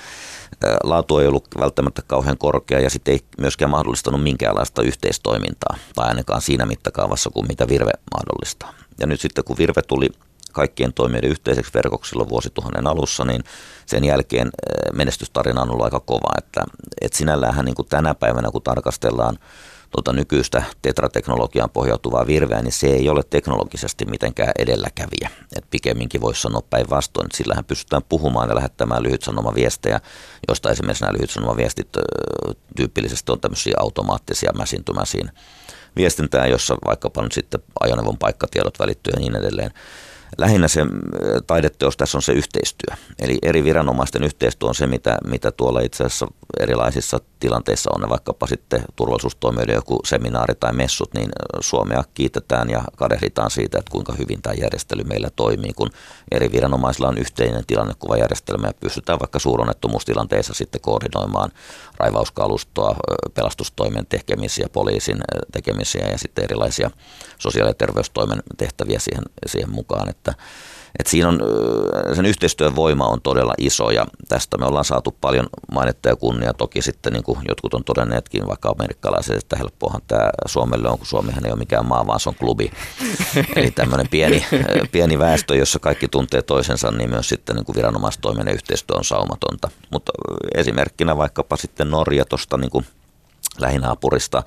D: laatu ei ollut välttämättä kauhean korkea ja sitten ei myöskään mahdollistanut minkäänlaista yhteistoimintaa tai ainakaan siinä mittakaavassa kuin mitä Virve mahdollistaa. Ja nyt sitten kun Virve tuli kaikkien toimijoiden yhteiseksi verkoksi silloin vuosituhannen alussa, niin sen jälkeen menestystarina on ollut aika kova. Että, että sinällään niin kuin tänä päivänä, kun tarkastellaan tuota nykyistä tetrateknologiaan pohjautuvaa virveä, niin se ei ole teknologisesti mitenkään edelläkävijä. Et pikemminkin voisi sanoa päinvastoin, että sillähän pystytään puhumaan ja lähettämään viestejä, josta esimerkiksi nämä viestit tyypillisesti on tämmöisiä automaattisia mäsintymäisiin viestintää, jossa vaikkapa nyt sitten ajoneuvon paikkatiedot välittyy ja niin edelleen lähinnä se taideteos tässä on se yhteistyö. Eli eri viranomaisten yhteistyö on se, mitä, mitä tuolla itse asiassa erilaisissa tilanteissa on, vaikkapa sitten turvallisuustoimijoiden joku seminaari tai messut, niin Suomea kiitetään ja kadehditaan siitä, että kuinka hyvin tämä järjestely meillä toimii, kun eri viranomaisilla on yhteinen tilannekuvajärjestelmä ja pystytään vaikka suuronnettomuustilanteissa sitten koordinoimaan raivauskalustoa, pelastustoimen tekemisiä, poliisin tekemisiä ja sitten erilaisia sosiaali- ja terveystoimen tehtäviä siihen, siihen mukaan, että et siinä on, sen yhteistyön voima on todella iso ja tästä me ollaan saatu paljon mainetta ja kunnia. Toki sitten niin kuin jotkut on todenneetkin, vaikka amerikkalaiset, että helppohan tämä Suomelle on, kun Suomihan ei ole mikään maa, vaan se on klubi. <laughs> Eli tämmöinen pieni, pieni väestö, jossa kaikki tuntee toisensa, niin myös sitten niin kuin viranomaistoiminen yhteistyö on saumatonta. Mutta esimerkkinä vaikkapa sitten Norja tuosta niin lähinaapurista,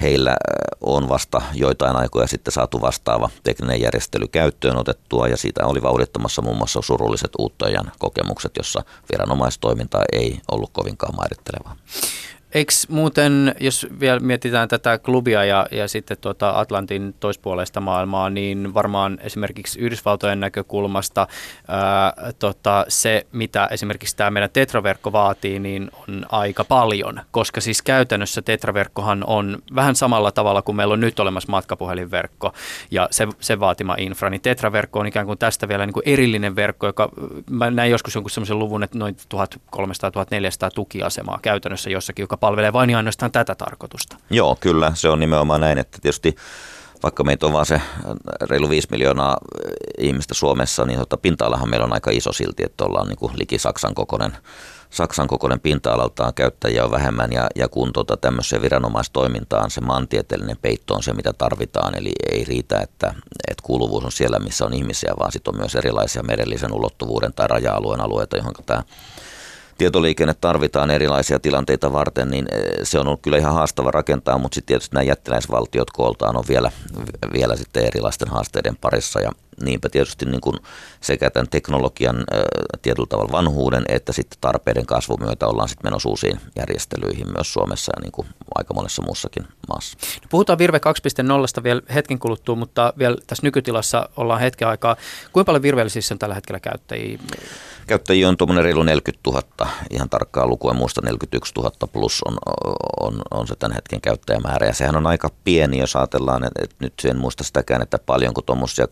D: heillä on vasta joitain aikoja sitten saatu vastaava tekninen järjestely käyttöön otettua ja siitä oli vauhdittamassa muun muassa surulliset uuttajan kokemukset, jossa viranomaistoiminta ei ollut kovinkaan mairittelevaa.
C: Eikö muuten, jos vielä mietitään tätä klubia ja, ja sitten tuota Atlantin toispuoleista maailmaa, niin varmaan esimerkiksi Yhdysvaltojen näkökulmasta ää, tota, se, mitä esimerkiksi tämä meidän tetraverkko vaatii, niin on aika paljon, koska siis käytännössä tetraverkkohan on vähän samalla tavalla kuin meillä on nyt olemassa matkapuhelinverkko ja se, se vaatima infra, niin tetraverkko on ikään kuin tästä vielä niin kuin erillinen verkko, joka mä näin joskus jonkun sellaisen luvun, että noin 1300-1400 tukiasemaa käytännössä jossakin, joka palvelee vain ja ainoastaan tätä tarkoitusta.
D: Joo, kyllä. Se on nimenomaan näin, että tietysti vaikka meitä on vaan se reilu 5 miljoonaa ihmistä Suomessa, niin tota, pinta-alahan meillä on aika iso silti, että ollaan niin kuin liki Saksan kokoinen Saksan kokoinen pinta-alaltaan käyttäjiä on vähemmän ja, ja kun tota tämmöiseen viranomaistoimintaan se maantieteellinen peitto on se, mitä tarvitaan. Eli ei riitä, että, että kuuluvuus on siellä, missä on ihmisiä, vaan sitten on myös erilaisia merellisen ulottuvuuden tai raja-alueen alueita, johon tämä tietoliikenne tarvitaan erilaisia tilanteita varten, niin eh, se on ollut kyllä ihan haastava rakentaa, mutta sitten tietysti nämä jättiläisvaltiot kooltaan on vielä, vielä sitten erilaisten haasteiden parissa ja niinpä tietysti niin kuin sekä tämän teknologian ä, tietyllä tavalla vanhuuden että sitten tarpeiden kasvun myötä ollaan sitten menossa uusiin järjestelyihin myös Suomessa ja niin kuin aika monessa muussakin maassa.
C: Puhutaan Virve 2.0 vielä hetken kuluttua, mutta vielä tässä nykytilassa ollaan hetken aikaa. Kuinka paljon Virveellisissä on tällä hetkellä käyttäjiä?
D: Käyttäjiä on tuommoinen reilu 40 000, ihan tarkkaa lukua muista 41 000 plus on, on, on se tämän hetken käyttäjämäärä. Ja sehän on aika pieni, jos ajatellaan, että, että nyt en muista sitäkään, että paljonko tuommoisia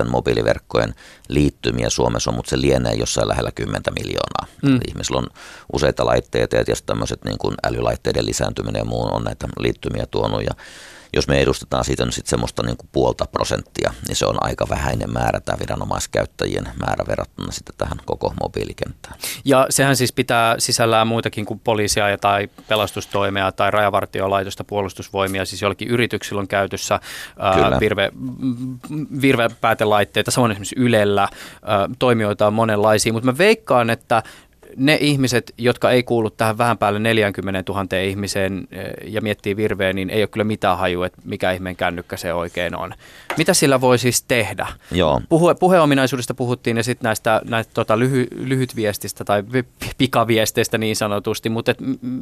D: kaupallisten mobiiliverkkojen liittymiä Suomessa on, mutta se lienee jossain lähellä 10 miljoonaa. Mm. Ihmisillä on useita laitteita ja tietysti tämmöiset niin kuin älylaitteiden lisääntyminen ja muu on näitä liittymiä tuonut. Ja jos me edustetaan siitä nyt sitten semmoista niin kuin puolta prosenttia, niin se on aika vähäinen määrä tämä viranomaiskäyttäjien määrä verrattuna sitten tähän koko mobiilikenttään.
C: Ja sehän siis pitää sisällään muitakin kuin poliisia tai pelastustoimea tai rajavartiolaitosta, puolustusvoimia, siis jollakin yrityksillä on käytössä ää, virve, virvepäätelaitteita, samoin esimerkiksi Ylellä, ää, toimijoita on monenlaisia, mutta mä veikkaan, että ne ihmiset, jotka ei kuulu tähän vähän päälle 40 000 ihmiseen eh, ja miettii virveä, niin ei ole kyllä mitään hajua, että mikä ihmeen kännykkä se oikein on. Mitä sillä voi siis tehdä?
D: Joo.
C: Puhe, puheominaisuudesta puhuttiin ja sitten näistä, näistä tota, lyhy, lyhytviestistä tai pikaviesteistä niin sanotusti, mutta et,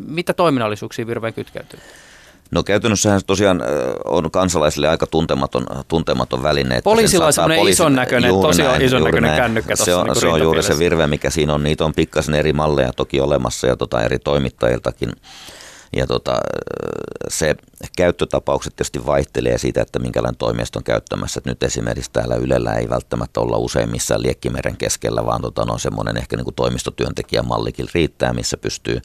C: mitä toiminnallisuuksia virveen kytkeytyy?
D: No käytännössähän tosiaan on kansalaisille aika tuntematon, tuntematon väline.
C: Poliisilla on semmoinen poliisi... ison näköinen, tosi näin, ison näköinen näin. kännykkä
D: Se on, niin se on juuri se virve, mikä siinä on. Niitä on pikkasen eri malleja toki olemassa ja tota eri toimittajiltakin. Ja tota, se käyttötapaukset tietysti vaihtelee siitä, että minkälainen toimisto on käyttämässä. Et nyt esimerkiksi täällä Ylellä ei välttämättä olla usein missään liekkimeren keskellä, vaan tota, no, semmoinen ehkä niin kuin toimistotyöntekijämallikin riittää, missä pystyy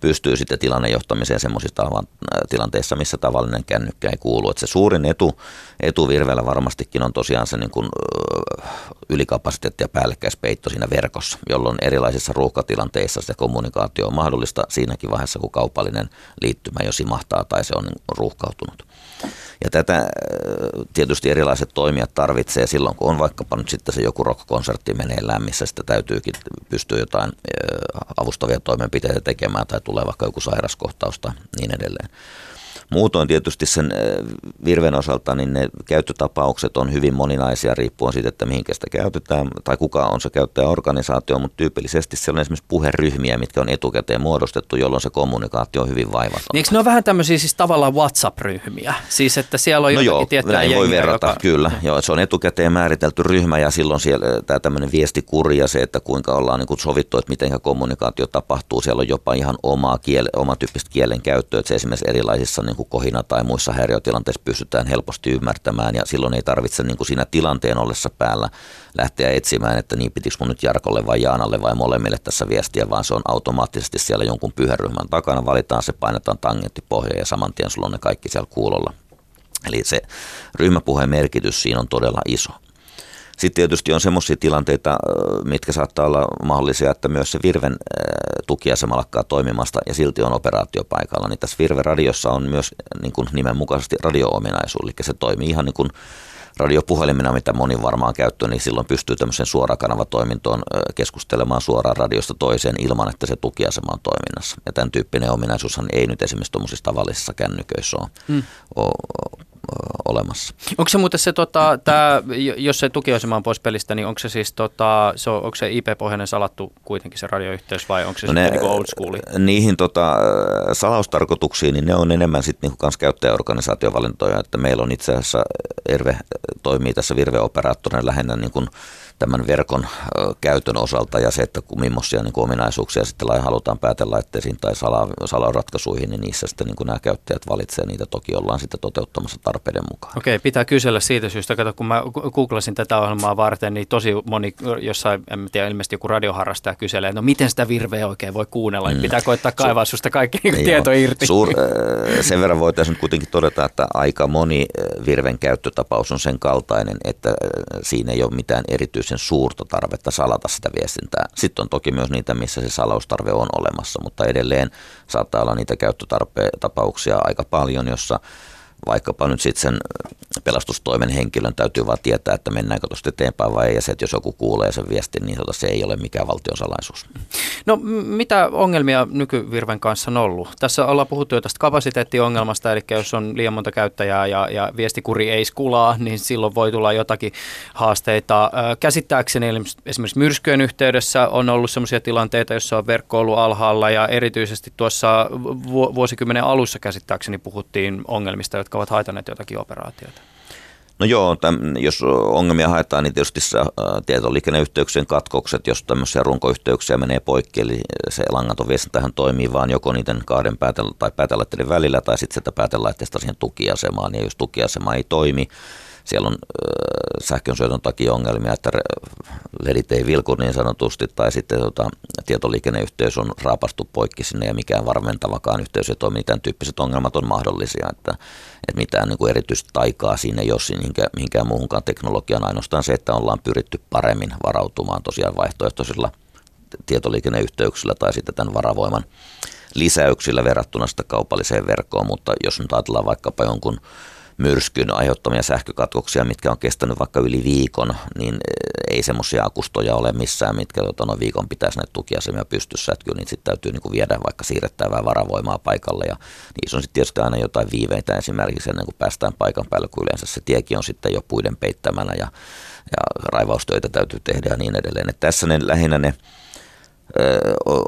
D: pystyy sitten tilannejohtamiseen semmoisissa tilanteissa, missä tavallinen kännykkä ei kuulu. Että se suurin etu, etu Virveellä varmastikin on tosiaan se niin kuin, ylikapasiteetti ja päällekkäispeitto siinä verkossa, jolloin erilaisissa ruuhkatilanteissa se kommunikaatio on mahdollista siinäkin vaiheessa, kun kaupallinen liittymä jo simahtaa tai se on ruuhkautunut. Ja tätä äh, tietysti erilaiset toimijat tarvitsee silloin, kun on vaikkapa nyt sitten se joku rock-konsertti meneillään, missä sitä täytyykin pystyä jotain äh, avustavia toimenpiteitä tekemään tai tulee vaikka joku sairaskohtaus tai niin edelleen. Muutoin tietysti sen virven osalta niin ne käyttötapaukset on hyvin moninaisia riippuen siitä, että mihinkä sitä käytetään tai kuka on se käyttäjäorganisaatio, mutta tyypillisesti siellä on esimerkiksi puheryhmiä, mitkä on etukäteen muodostettu, jolloin se kommunikaatio on hyvin vaivaton.
C: Niin eikö ne ole vähän tämmöisiä siis tavallaan WhatsApp-ryhmiä? Siis että siellä on
D: no
C: joo, näin
D: voi verrata, joka... kyllä. Joo, se on etukäteen määritelty ryhmä ja silloin siellä tämä tämmöinen viestikuri ja se, että kuinka ollaan niin kuin sovittu, että miten kommunikaatio tapahtuu. Siellä on jopa ihan omaa kiele, oma tyyppistä kielen käyttöä, että se esimerkiksi erilaisissa niin kuin kohina tai muissa häiriötilanteissa pystytään helposti ymmärtämään ja silloin ei tarvitse niin kuin siinä tilanteen ollessa päällä lähteä etsimään, että niin pitikö mun nyt Jarkolle vai Jaanalle vai molemmille tässä viestiä, vaan se on automaattisesti siellä jonkun pyhäryhmän takana, valitaan se, painetaan tangenttipohja ja saman tien sulla on ne kaikki siellä kuulolla. Eli se ryhmäpuheen merkitys siinä on todella iso. Sitten tietysti on semmoisia tilanteita, mitkä saattaa olla mahdollisia, että myös se Virven tukiasema lakkaa toimimasta ja silti on operaatio paikalla. Niin tässä Virve-radiossa on myös niin kuin nimenmukaisesti radio-ominaisuus, eli se toimii ihan niin kuin radiopuhelimina, mitä moni varmaan käyttää, niin silloin pystyy tämmöiseen suorakanavatoimintoon keskustelemaan suoraan radiosta toiseen ilman, että se tukiasema on toiminnassa. Ja tämän tyyppinen ominaisuushan ei nyt esimerkiksi tuommoisissa tavallisissa kännyköissä ole, hmm. ole olemassa.
C: Onko se muuten se, tota, tää, jos se tukiasema on pois pelistä, niin onko se siis tota, se on, onko se IP-pohjainen salattu kuitenkin se radioyhteys vai onko se no ne, niin old school?
D: Niihin tota, salaustarkoituksiin, niin ne on enemmän sitten niin kanssa käyttäjäorganisaatiovalintoja, että meillä on itse asiassa Erve toimii tässä Virve-operaattorina lähinnä niin kuin tämän verkon käytön osalta ja se, että kun millaisia niin ominaisuuksia sitten halutaan päätelaitteisiin tai sala, salaratkaisuihin, niin niissä sitten niin nämä käyttäjät valitsevat niitä toki ollaan sitten toteuttamassa tarpeiden mukaan.
C: Okei, pitää kysellä siitä syystä, kato kun mä googlasin tätä ohjelmaa varten, niin tosi moni jossain, en tiedä, ilmeisesti joku radioharrastaja kyselee, no miten sitä virveä oikein voi kuunnella, mm. pitää koittaa kaivaa Su- susta kaikki niin tieto irti.
D: Suur, sen verran voitaisiin nyt kuitenkin todeta, että aika moni virven käyttötapaus on sen kaltainen, että siinä ei ole mitään erityisen suurta tarvetta salata sitä viestintää. Sitten on toki myös niitä, missä se salaustarve on olemassa, mutta edelleen saattaa olla niitä käyttötapauksia aika paljon, jossa vaikkapa nyt sitten sen pelastustoimen henkilön täytyy vaan tietää, että mennäänkö tuosta eteenpäin vai ei, ja se, että jos joku kuulee sen viestin, niin tota, se ei ole mikään valtion salaisuus.
C: No mitä ongelmia nykyvirven kanssa on ollut? Tässä ollaan puhuttu jo tästä kapasiteettiongelmasta, eli jos on liian monta käyttäjää ja, ja viestikuri ei skulaa, niin silloin voi tulla jotakin haasteita. Käsittääkseni esimerkiksi myrskyjen yhteydessä on ollut sellaisia tilanteita, joissa on verkko ollut alhaalla, ja erityisesti tuossa vuosikymmenen alussa käsittääkseni puhuttiin ongelmista, jotka ovat haitanneet jotakin operaatioita.
D: No joo, täm, jos ongelmia haetaan, niin tietysti se, ä, tietoliikenneyhteyksien katkokset, jos tämmöisiä runkoyhteyksiä menee poikki, eli se langaton viestintähän toimii vaan joko niiden kahden päätel- tai päätelaitteiden välillä tai sitten sitä päätelaitteesta siihen tukiasemaan, ja jos tukiasema ei toimi, siellä on sähkön syötön takia ongelmia, että ledit ei vilku niin sanotusti, tai sitten tota, tietoliikenneyhteys on raapastu poikki sinne ja mikään varmentavakaan yhteys ei toimi. Tämän tyyppiset ongelmat on mahdollisia, että, että mitään niin kuin erityistä taikaa siinä ei ole mihinkään, mihinkään muuhunkaan teknologiaan, ainoastaan se, että ollaan pyritty paremmin varautumaan tosiaan vaihtoehtoisilla tietoliikenneyhteyksillä tai sitten tämän varavoiman lisäyksillä verrattuna sitä kaupalliseen verkkoon, mutta jos nyt ajatellaan vaikkapa jonkun myrskyn aiheuttamia sähkökatkoksia, mitkä on kestänyt vaikka yli viikon, niin eh, ei semmoisia akustoja ole missään, mitkä tota, noin viikon pitäisi näitä tukiasemia pystyssä, että kyllä niitä sitten täytyy niin kuin viedä vaikka siirrettävää varavoimaa paikalle. Ja niissä on sitten tietysti aina jotain viiveitä. Esimerkiksi ennen kuin päästään paikan päälle, kun yleensä se tiekin on sitten jo puiden peittämänä ja, ja raivaustöitä täytyy tehdä ja niin edelleen. Et tässä ne lähinnä ne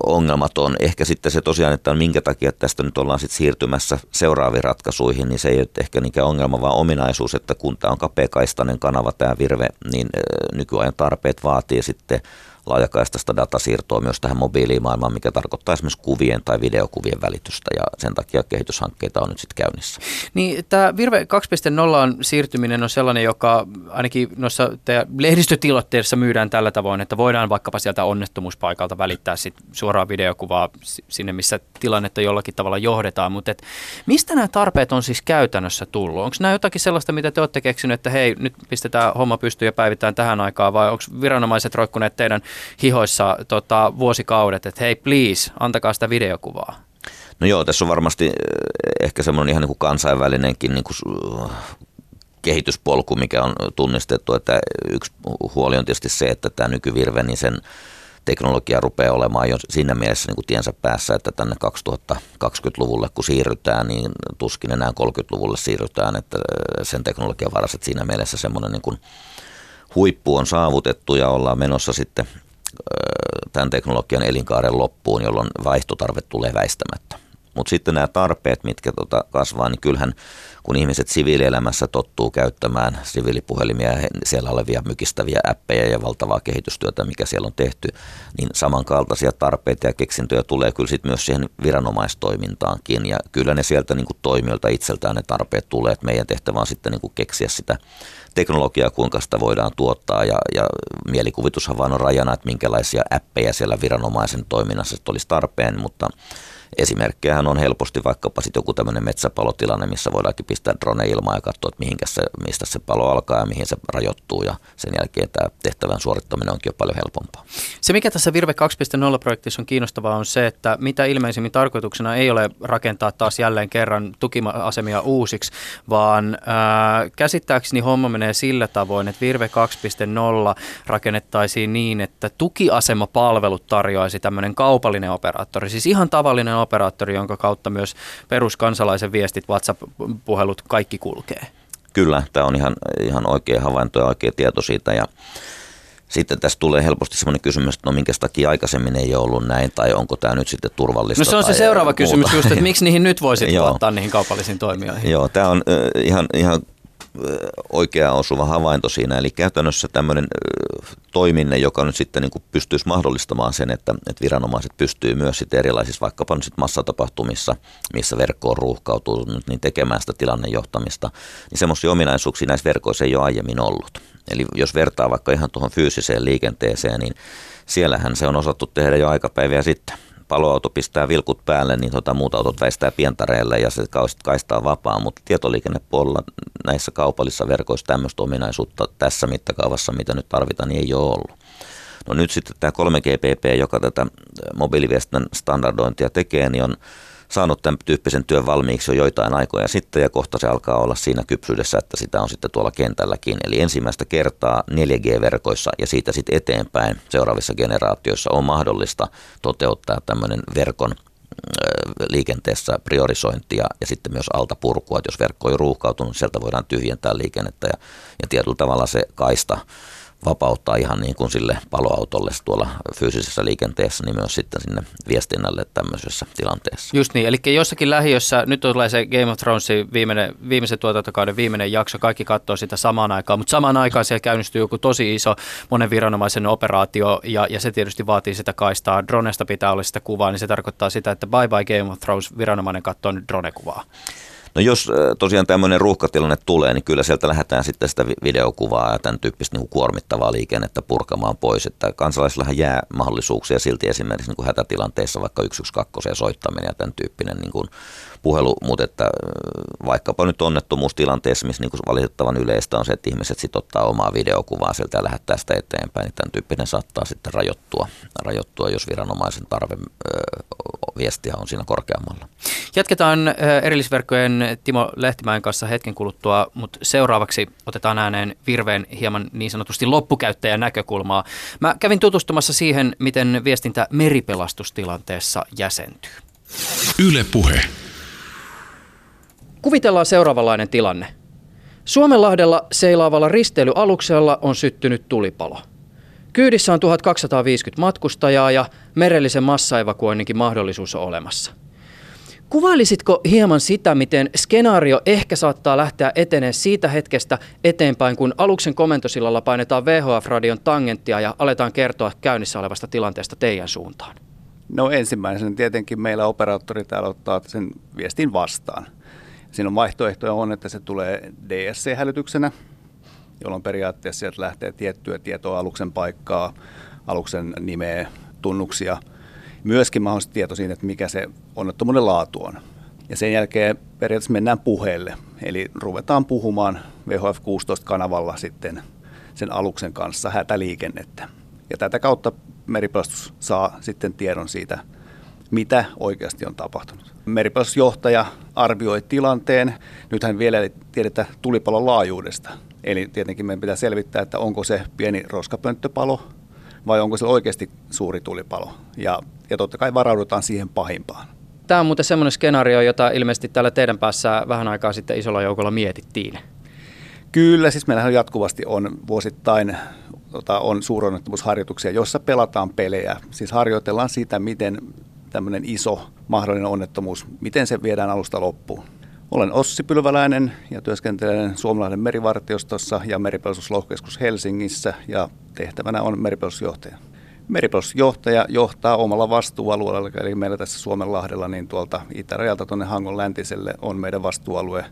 D: ongelmat on. Ehkä sitten se tosiaan, että minkä takia tästä nyt ollaan sitten siirtymässä seuraaviin ratkaisuihin, niin se ei ole ehkä niinkään ongelma, vaan ominaisuus, että kun tämä on kapeakaistainen kanava, tämä virve, niin nykyajan tarpeet vaatii sitten laajakaistasta datasiirtoa myös tähän mobiilimaailmaan, mikä tarkoittaa esimerkiksi kuvien tai videokuvien välitystä ja sen takia kehityshankkeita on nyt sitten käynnissä.
C: Niin, tämä Virve 2.0 siirtyminen on sellainen, joka ainakin noissa lehdistötilotteissa myydään tällä tavoin, että voidaan vaikkapa sieltä onnettomuuspaikalta välittää sit suoraan videokuvaa sinne, missä tilannetta jollakin tavalla johdetaan, mutta et mistä nämä tarpeet on siis käytännössä tullut? Onko nämä jotakin sellaista, mitä te olette keksineet, että hei, nyt pistetään homma pystyyn ja päivitään tähän aikaan, vai onko viranomaiset roikkuneet teidän hihoissa tota, vuosikaudet, että hei please, antakaa sitä videokuvaa?
D: No joo, tässä on varmasti eh, ehkä semmoinen ihan niin kuin kansainvälinenkin niin kuin kehityspolku, mikä on tunnistettu, että yksi huoli on tietysti se, että tämä nykyvirve, niin sen teknologia rupeaa olemaan jo siinä mielessä niin kuin tiensä päässä, että tänne 2020-luvulle kun siirrytään, niin tuskin enää 30-luvulle siirrytään, että sen teknologian varaiset siinä mielessä semmoinen niin kuin huippu on saavutettu ja ollaan menossa sitten tämän teknologian elinkaaren loppuun, jolloin vaihtotarve tulee väistämättä. Mutta sitten nämä tarpeet, mitkä tota kasvaa, niin kyllähän kun ihmiset siviilielämässä tottuu käyttämään siviilipuhelimia ja siellä olevia mykistäviä appeja ja valtavaa kehitystyötä, mikä siellä on tehty, niin samankaltaisia tarpeita ja keksintöjä tulee kyllä sitten myös siihen viranomaistoimintaankin. Ja kyllä ne sieltä niin kuin toimijoilta itseltään ne tarpeet tulee, että meidän tehtävä on sitten niin kuin keksiä sitä teknologiaa, kuinka sitä voidaan tuottaa ja, ja mielikuvitushan vaan on rajana, että minkälaisia appeja siellä viranomaisen toiminnassa olisi tarpeen, mutta Esimerkkejähän on helposti vaikkapa sitten joku tämmöinen metsäpalotilanne, missä voidaankin pistää drone ilmaan ja katsoa, että mihinkä se, mistä se palo alkaa ja mihin se rajoittuu ja sen jälkeen tämä tehtävän suorittaminen onkin jo paljon helpompaa.
C: Se mikä tässä Virve 2.0-projektissa on kiinnostavaa on se, että mitä ilmeisimmin tarkoituksena ei ole rakentaa taas jälleen kerran tukiasemia uusiksi, vaan ää, käsittääkseni homma menee sillä tavoin, että Virve 2.0 rakennettaisiin niin, että tukiasemapalvelut tarjoaisi tämmöinen kaupallinen operaattori, siis ihan tavallinen operaattori, jonka kautta myös peruskansalaisen viestit, WhatsApp-puhelut, kaikki kulkee.
D: Kyllä, tämä on ihan, ihan oikea havainto ja oikea tieto siitä ja sitten tässä tulee helposti sellainen kysymys, että no minkä takia aikaisemmin ei ole ollut näin, tai onko tämä nyt sitten turvallista.
C: No se on se seuraava kysymys just, että <laughs> miksi niihin nyt voisi luottaa niihin kaupallisiin toimijoihin.
D: Joo, tämä on ihan, ihan oikea osuva havainto siinä. Eli käytännössä tämmöinen toiminne, joka nyt sitten niin kuin pystyisi mahdollistamaan sen, että, että viranomaiset pystyy myös sitten erilaisissa vaikkapa nyt sitten massatapahtumissa, missä verkko on ruuhkautunut, niin tekemään sitä tilannejohtamista, niin semmoisia ominaisuuksia näissä verkoissa ei ole aiemmin ollut. Eli jos vertaa vaikka ihan tuohon fyysiseen liikenteeseen, niin siellähän se on osattu tehdä jo aikapäiviä sitten paloauto pistää vilkut päälle, niin tota, muut autot väistää pientareelle ja se kaistaa vapaa, mutta tietoliikennepuolella näissä kaupallisissa verkoissa tämmöistä ominaisuutta tässä mittakaavassa, mitä nyt tarvitaan, niin ei ole ollut. No nyt sitten tämä 3GPP, joka tätä mobiiliviestinnän standardointia tekee, niin on saanut tämän tyyppisen työn valmiiksi jo joitain aikoja sitten ja kohta se alkaa olla siinä kypsyydessä, että sitä on sitten tuolla kentälläkin. Eli ensimmäistä kertaa 4G-verkoissa ja siitä sitten eteenpäin seuraavissa generaatioissa on mahdollista toteuttaa tämmöinen verkon liikenteessä priorisointia ja sitten myös alta purkua, että jos verkko on ruuhkautunut, sieltä voidaan tyhjentää liikennettä ja, ja tietyllä tavalla se kaista vapauttaa ihan niin kuin sille paloautolle tuolla fyysisessä liikenteessä, niin myös sitten sinne viestinnälle tämmöisessä tilanteessa.
C: Just niin, eli jossakin lähiössä, nyt tulee se Game of Thronesin viimeinen, viimeisen tuotantokauden viimeinen jakso, kaikki katsoo sitä samaan aikaan, mutta samaan aikaan siellä käynnistyy joku tosi iso monen viranomaisen operaatio, ja, ja se tietysti vaatii sitä kaistaa. Dronesta pitää olla sitä kuvaa, niin se tarkoittaa sitä, että bye bye Game of Thrones, viranomainen katsoo nyt drone-kuvaa.
D: No jos tosiaan tämmöinen ruuhkatilanne tulee, niin kyllä sieltä lähdetään sitten sitä videokuvaa ja tämän tyyppistä niin kuormittavaa liikennettä purkamaan pois. Että kansalaisillahan jää mahdollisuuksia silti esimerkiksi niin kuin hätätilanteessa vaikka 112 soittaminen ja tämän tyyppinen niin kuin puhelu, mutta että vaikkapa nyt onnettomuustilanteessa, missä niin kuin valitettavan yleistä on se, että ihmiset sitten ottaa omaa videokuvaa sieltä ja lähettää sitä eteenpäin, niin tämän tyyppinen saattaa sitten rajoittua, rajoittua jos viranomaisen tarve viestiä on siinä korkeammalla.
C: Jatketaan erillisverkkojen Timo Lehtimäen kanssa hetken kuluttua, mutta seuraavaksi otetaan ääneen Virveen hieman niin sanotusti loppukäyttäjän näkökulmaa. Mä kävin tutustumassa siihen, miten viestintä meripelastustilanteessa jäsentyy. Yle puhe. Kuvitellaan seuraavanlainen tilanne. Suomenlahdella seilaavalla risteilyaluksella on syttynyt tulipalo. Kyydissä on 1250 matkustajaa ja merellisen massaevakuoinninkin mahdollisuus on olemassa. Kuvailisitko hieman sitä, miten skenaario ehkä saattaa lähteä eteneen siitä hetkestä eteenpäin, kun aluksen komentosillalla painetaan VHF-radion tangenttia ja aletaan kertoa käynnissä olevasta tilanteesta teidän suuntaan?
B: No ensimmäisenä tietenkin meillä operaattori täällä ottaa sen viestin vastaan. Siinä on vaihtoehtoja on, että se tulee DSC-hälytyksenä, jolloin periaatteessa sieltä lähtee tiettyä tietoa aluksen paikkaa, aluksen nimeä, tunnuksia. Myöskin mahdollisesti tieto siitä, että mikä se onnettomuuden laatu on. Ja sen jälkeen periaatteessa mennään puheelle, eli ruvetaan puhumaan VHF 16 kanavalla sitten sen aluksen kanssa hätäliikennettä. Ja tätä kautta meripelastus saa sitten tiedon siitä, mitä oikeasti on tapahtunut. Meripelastusjohtaja arvioi tilanteen. Nythän vielä ei tiedetä tulipalon laajuudesta. Eli tietenkin meidän pitää selvittää, että onko se pieni roskapönttöpalo vai onko se oikeasti suuri tulipalo. Ja, ja totta kai varaudutaan siihen pahimpaan.
C: Tämä on muuten semmoinen skenaario, jota ilmeisesti täällä teidän päässä vähän aikaa sitten isolla joukolla mietittiin.
B: Kyllä, siis meillähän jatkuvasti on vuosittain tota, on suuronnettomuusharjoituksia, joissa pelataan pelejä. Siis harjoitellaan sitä, miten tämmöinen iso mahdollinen onnettomuus, miten se viedään alusta loppuun. Olen Ossi Pylväläinen ja työskentelen Suomalainen merivartiostossa ja meripelastuslohkeskus Helsingissä ja tehtävänä on meripelastusjohtaja. Meripelastusjohtaja johtaa omalla vastuualueella, eli meillä tässä Suomenlahdella niin tuolta itärajalta tuonne Hangon läntiselle on meidän vastuualue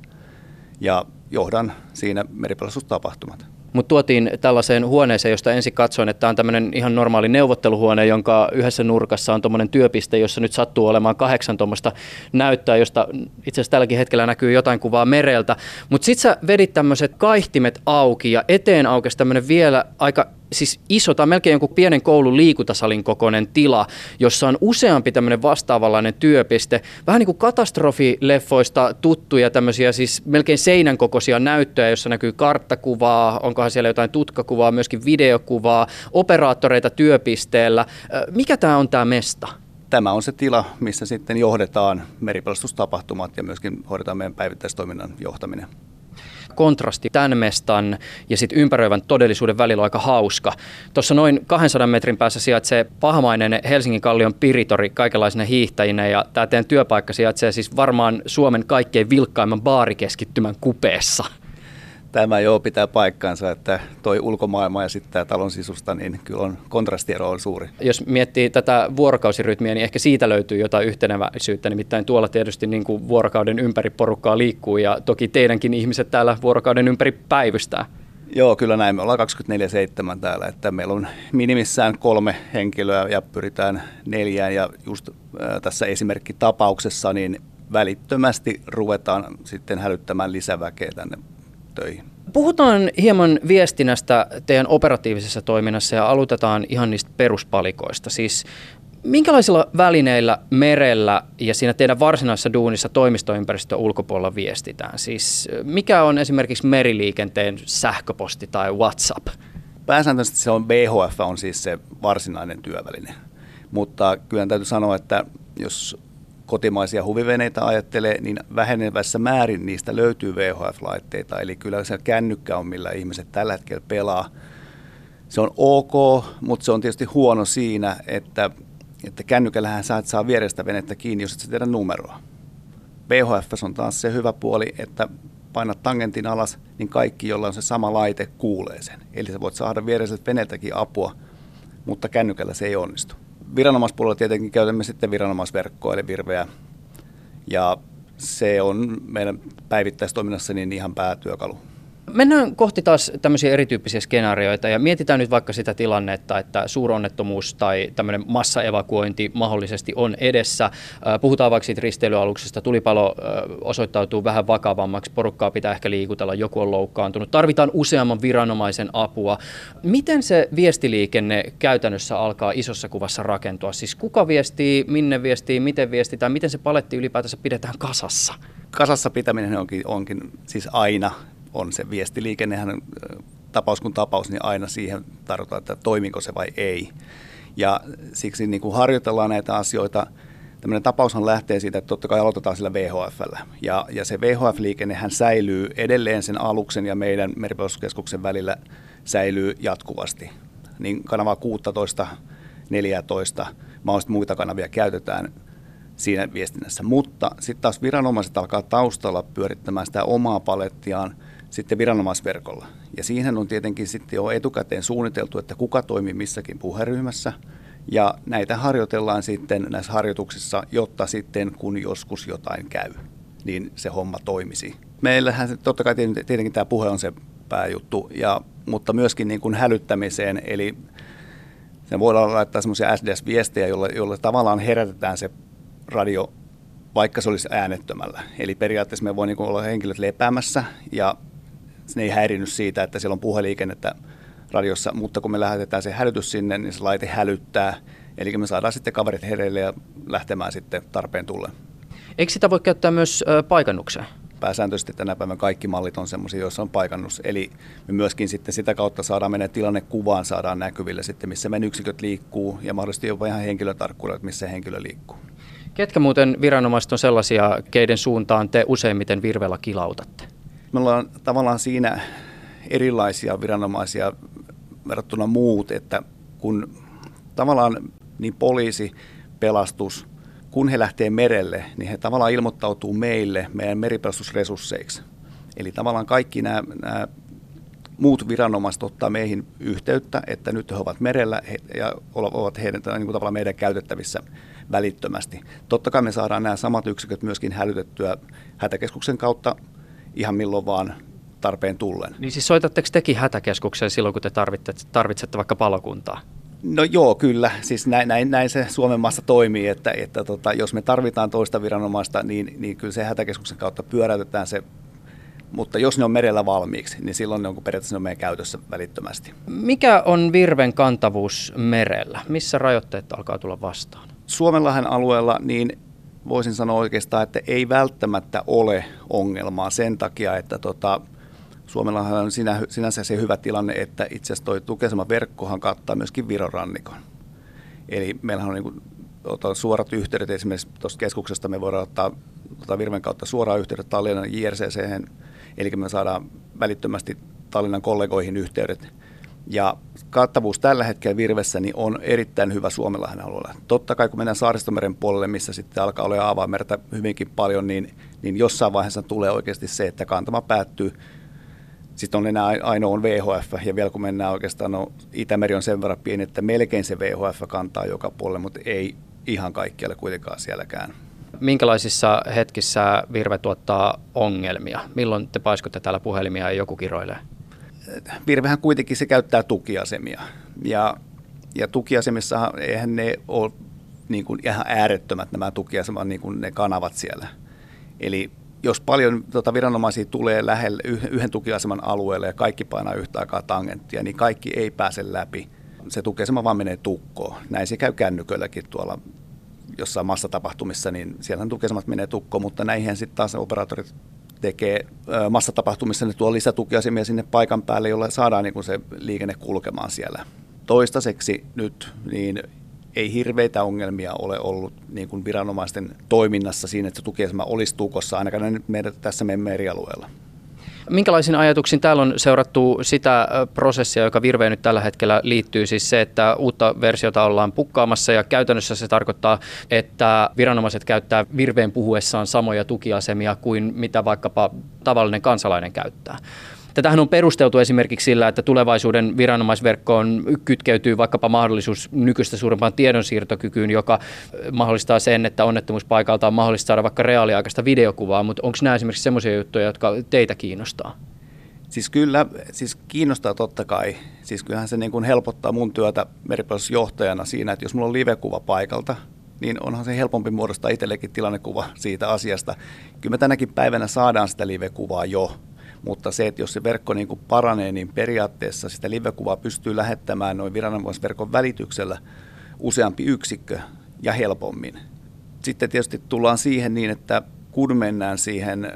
B: ja johdan siinä meripelastustapahtumat
C: mutta tuotiin tällaiseen huoneeseen, josta ensin katsoin, että tämä on tämmöinen ihan normaali neuvotteluhuone, jonka yhdessä nurkassa on tuommoinen työpiste, jossa nyt sattuu olemaan kahdeksan tuommoista näyttöä, josta itse asiassa tälläkin hetkellä näkyy jotain kuvaa mereltä. Mutta sitten sä vedit tämmöiset kaihtimet auki ja eteen aukesi tämmöinen vielä aika siis iso tai melkein jonkun pienen koulun liikuntasalin kokoinen tila, jossa on useampi tämmöinen vastaavanlainen työpiste. Vähän niin kuin katastrofileffoista tuttuja tämmöisiä siis melkein seinän kokoisia näyttöjä, jossa näkyy karttakuvaa, onkohan siellä jotain tutkakuvaa, myöskin videokuvaa, operaattoreita työpisteellä. Mikä tämä on tämä mesta?
B: Tämä on se tila, missä sitten johdetaan meripelastustapahtumat ja myöskin hoidetaan meidän päivittäistoiminnan johtaminen
C: kontrasti tämän mestan ja sitten ympäröivän todellisuuden välillä on aika hauska. Tuossa noin 200 metrin päässä sijaitsee pahamainen Helsingin kallion piritori kaikenlaisina hiihtäjinä ja tämä teidän työpaikka sijaitsee siis varmaan Suomen kaikkein vilkkaimman baarikeskittymän kupeessa.
B: Tämä joo pitää paikkaansa, että toi ulkomaailma ja sitten tämä talon sisusta, niin kyllä on kontrastiero on suuri.
C: Jos miettii tätä vuorokausirytmiä, niin ehkä siitä löytyy jotain yhteneväisyyttä. Nimittäin tuolla tietysti niin kuin vuorokauden ympäri porukkaa liikkuu ja toki teidänkin ihmiset täällä vuorokauden ympäri päivystää.
B: Joo, kyllä näin. Me ollaan 24-7 täällä, että meillä on minimissään kolme henkilöä ja pyritään neljään. Ja just äh, tässä esimerkkitapauksessa niin välittömästi ruvetaan sitten hälyttämään lisäväkeä tänne töihin.
C: Puhutaan hieman viestinnästä teidän operatiivisessa toiminnassa ja aloitetaan ihan niistä peruspalikoista. Siis minkälaisilla välineillä merellä ja siinä teidän varsinaisessa duunissa toimistoympäristön ulkopuolella viestitään? Siis mikä on esimerkiksi meriliikenteen sähköposti tai WhatsApp?
B: Pääsääntöisesti se on BHF on siis se varsinainen työväline. Mutta kyllä täytyy sanoa, että jos kotimaisia huviveneitä ajattelee, niin vähenevässä määrin niistä löytyy VHF-laitteita. Eli kyllä se kännykkä on, millä ihmiset tällä hetkellä pelaa. Se on ok, mutta se on tietysti huono siinä, että, että kännykällähän sä et saa vierestä venettä kiinni, jos et sä tiedä numeroa. VHF on taas se hyvä puoli, että painat tangentin alas, niin kaikki, jolla on se sama laite, kuulee sen. Eli sä voit saada viereiseltä veneeltäkin apua, mutta kännykällä se ei onnistu viranomaispuolella tietenkin käytämme sitten viranomaisverkkoa eli virveä. Ja se on meidän päivittäistoiminnassa niin ihan päätyökalu.
C: Mennään kohti taas tämmöisiä erityyppisiä skenaarioita ja mietitään nyt vaikka sitä tilannetta, että suuronnettomuus tai tämmöinen massaevakuointi mahdollisesti on edessä. Puhutaan vaikka siitä risteilyaluksesta, tulipalo osoittautuu vähän vakavammaksi, porukkaa pitää ehkä liikutella, joku on loukkaantunut, tarvitaan useamman viranomaisen apua. Miten se viestiliikenne käytännössä alkaa isossa kuvassa rakentua? Siis kuka viestii, minne viestii, miten viestitään, miten se paletti ylipäätänsä pidetään kasassa?
B: Kasassa pitäminen onkin, onkin siis aina on se viestiliikennehän tapaus kuin tapaus, niin aina siihen tarvitaan, että toimiko se vai ei. Ja siksi niin kuin harjoitellaan näitä asioita. Tämmöinen tapaushan lähtee siitä, että totta kai aloitetaan sillä VHFllä. Ja, ja se VHF-liikennehän säilyy edelleen sen aluksen ja meidän meripelastuskeskuksen välillä säilyy jatkuvasti. Niin kanavaa 16, 14, mahdollisesti muita kanavia käytetään siinä viestinnässä. Mutta sitten taas viranomaiset alkaa taustalla pyörittämään sitä omaa palettiaan – sitten viranomaisverkolla. Ja siihen on tietenkin sitten jo etukäteen suunniteltu, että kuka toimii missäkin puheryhmässä. Ja näitä harjoitellaan sitten näissä harjoituksissa, jotta sitten kun joskus jotain käy, niin se homma toimisi. Meillähän totta kai tietenkin tämä puhe on se pääjuttu, ja, mutta myöskin niin kuin hälyttämiseen, eli se voidaan laittaa semmoisia SDS-viestejä, joilla, joilla tavallaan herätetään se radio, vaikka se olisi äänettömällä. Eli periaatteessa me voi niin olla henkilöt lepäämässä ja ne ei häirinyt siitä, että siellä on puheliikennettä radiossa, mutta kun me lähetetään se hälytys sinne, niin se laite hälyttää. Eli me saadaan sitten kaverit hereille ja lähtemään sitten tarpeen tulle.
C: Eikö sitä voi käyttää myös paikannukseen?
B: Pääsääntöisesti tänä päivänä kaikki mallit on sellaisia, joissa on paikannus. Eli me myöskin sitten sitä kautta saadaan meidän tilannekuvaan, saadaan näkyville sitten, missä meidän yksiköt liikkuu ja mahdollisesti jopa ihan henkilötarkkuudella, missä henkilö liikkuu.
C: Ketkä muuten viranomaiset on sellaisia, keiden suuntaan te useimmiten virvellä kilautatte?
B: Me ollaan tavallaan siinä erilaisia viranomaisia verrattuna muut, että kun tavallaan niin poliisi, pelastus, kun he lähtee merelle, niin he tavallaan ilmoittautuu meille meidän meripelastusresursseiksi. Eli tavallaan kaikki nämä, nämä muut viranomaiset ottaa meihin yhteyttä, että nyt he ovat merellä ja ovat heidän niin kuin tavallaan meidän käytettävissä välittömästi. Totta kai me saadaan nämä samat yksiköt myöskin hälytettyä hätäkeskuksen kautta ihan milloin vaan tarpeen tullen.
C: Niin siis soitatteko tekin hätäkeskukseen silloin, kun te tarvitsette, tarvitsette vaikka palokuntaa?
B: No joo, kyllä. Siis näin, näin, näin se Suomen maassa toimii, että, että tota, jos me tarvitaan toista viranomaista, niin, niin kyllä se hätäkeskuksen kautta pyöräytetään se mutta jos ne on merellä valmiiksi, niin silloin ne on periaatteessa ne on meidän käytössä välittömästi.
C: Mikä on virven kantavuus merellä? Missä rajoitteet alkaa tulla vastaan?
B: Suomenlahden alueella niin voisin sanoa oikeastaan, että ei välttämättä ole ongelmaa sen takia, että tota, Suomellahan on sinä, sinänsä se hyvä tilanne, että itse asiassa tuo tukesema verkkohan kattaa myöskin Viron rannikon. Eli meillähän on niin kuin, ota, suorat yhteydet esimerkiksi tuosta keskuksesta me voidaan ottaa tota Virven kautta suoraan yhteydet Tallinnan JRCC, eli me saadaan välittömästi Tallinnan kollegoihin yhteydet ja kattavuus tällä hetkellä Virvessä niin on erittäin hyvä Suomenlahden alueella. Totta kai kun mennään Saaristomeren puolelle, missä sitten alkaa olla avaimerta hyvinkin paljon, niin, niin jossain vaiheessa tulee oikeasti se, että kantama päättyy Sitten on enää ainoa on VHF, ja vielä kun mennään oikeastaan, no Itämeri on sen verran pieni, että melkein se VHF kantaa joka puolelle, mutta ei ihan kaikkialle kuitenkaan sielläkään.
C: Minkälaisissa hetkissä virve tuottaa ongelmia? Milloin te paiskotte täällä puhelimia ja joku kiroilee?
B: Virvehän kuitenkin se käyttää tukiasemia. Ja, ja tukiasemissa eihän ne ole niin kuin ihan äärettömät nämä tukiasemat, niin kuin ne kanavat siellä. Eli jos paljon tota, viranomaisia tulee lähelle yhden tukiaseman alueelle ja kaikki painaa yhtä aikaa tangenttia, niin kaikki ei pääse läpi. Se tukiasema vaan menee tukkoon. Näin se käy kännyköilläkin tuolla jossain massatapahtumissa, niin siellä tukiasemat menee tukkoon, mutta näihin sitten taas operaattorit tekee massatapahtumissa, ne tuo lisätukiasemia sinne paikan päälle, jolla saadaan niin kuin se liikenne kulkemaan siellä. Toistaiseksi nyt niin ei hirveitä ongelmia ole ollut niin kuin viranomaisten toiminnassa siinä, että se tukiasema olisi tukossa, ainakaan nyt meidän, tässä meidän merialueella.
C: Minkälaisin ajatuksin täällä on seurattu sitä prosessia, joka Virveen nyt tällä hetkellä liittyy, siis se, että uutta versiota ollaan pukkaamassa ja käytännössä se tarkoittaa, että viranomaiset käyttää Virveen puhuessaan samoja tukiasemia kuin mitä vaikkapa tavallinen kansalainen käyttää. Tätähän on perusteltu esimerkiksi sillä, että tulevaisuuden viranomaisverkkoon kytkeytyy vaikkapa mahdollisuus nykyistä suurempaan tiedonsiirtokykyyn, joka mahdollistaa sen, että onnettomuuspaikalta on mahdollista saada vaikka reaaliaikaista videokuvaa, mutta onko nämä esimerkiksi sellaisia juttuja, jotka teitä kiinnostaa?
B: Siis kyllä, siis kiinnostaa totta kai. Siis kyllähän se niin kuin helpottaa mun työtä meripelastusjohtajana siinä, että jos mulla on livekuva paikalta, niin onhan se helpompi muodostaa itsellekin tilannekuva siitä asiasta. Kyllä me tänäkin päivänä saadaan sitä livekuvaa jo, mutta se, että jos se verkko niin kuin paranee, niin periaatteessa sitä livekuvaa pystyy lähettämään noin viranomaisverkon välityksellä useampi yksikkö ja helpommin. Sitten tietysti tullaan siihen niin, että kun mennään siihen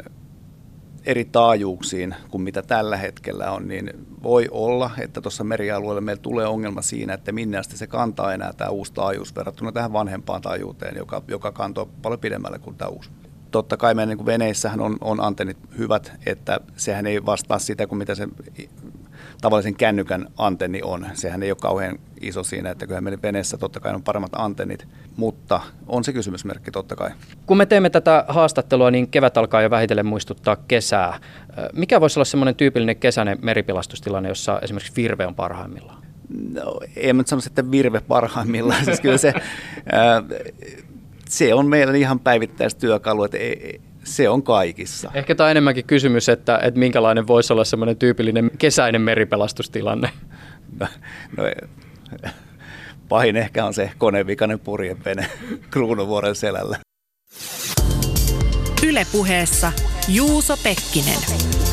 B: eri taajuuksiin kuin mitä tällä hetkellä on, niin voi olla, että tuossa merialueella meillä tulee ongelma siinä, että minne asti se kantaa enää tämä uusi taajuus verrattuna tähän vanhempaan taajuuteen, joka, joka kantoi paljon pidemmälle kuin tämä uusi totta kai meidän niin veneissähän on, on antennit hyvät, että sehän ei vastaa sitä kuin mitä se tavallisen kännykän antenni on. Sehän ei ole kauhean iso siinä, että kyllä meidän veneessä totta kai on paremmat antennit, mutta on se kysymysmerkki totta kai.
C: Kun me teemme tätä haastattelua, niin kevät alkaa jo vähitellen muistuttaa kesää. Mikä voisi olla semmoinen tyypillinen kesäinen meripilastustilanne, jossa esimerkiksi virve on parhaimmillaan?
B: No, en mä sanoisi, että virve parhaimmillaan. siis kyllä se, <laughs> ää, se on meidän ihan päivittäistyökalu, että ei, se on kaikissa.
C: Ehkä tämä on enemmänkin kysymys, että, että minkälainen voisi olla semmoinen tyypillinen kesäinen meripelastustilanne.
B: No, no, pahin ehkä on se konevikainen purjevene Kruunuvuoren selällä.
A: Ylepuheessa Juuso Pekkinen.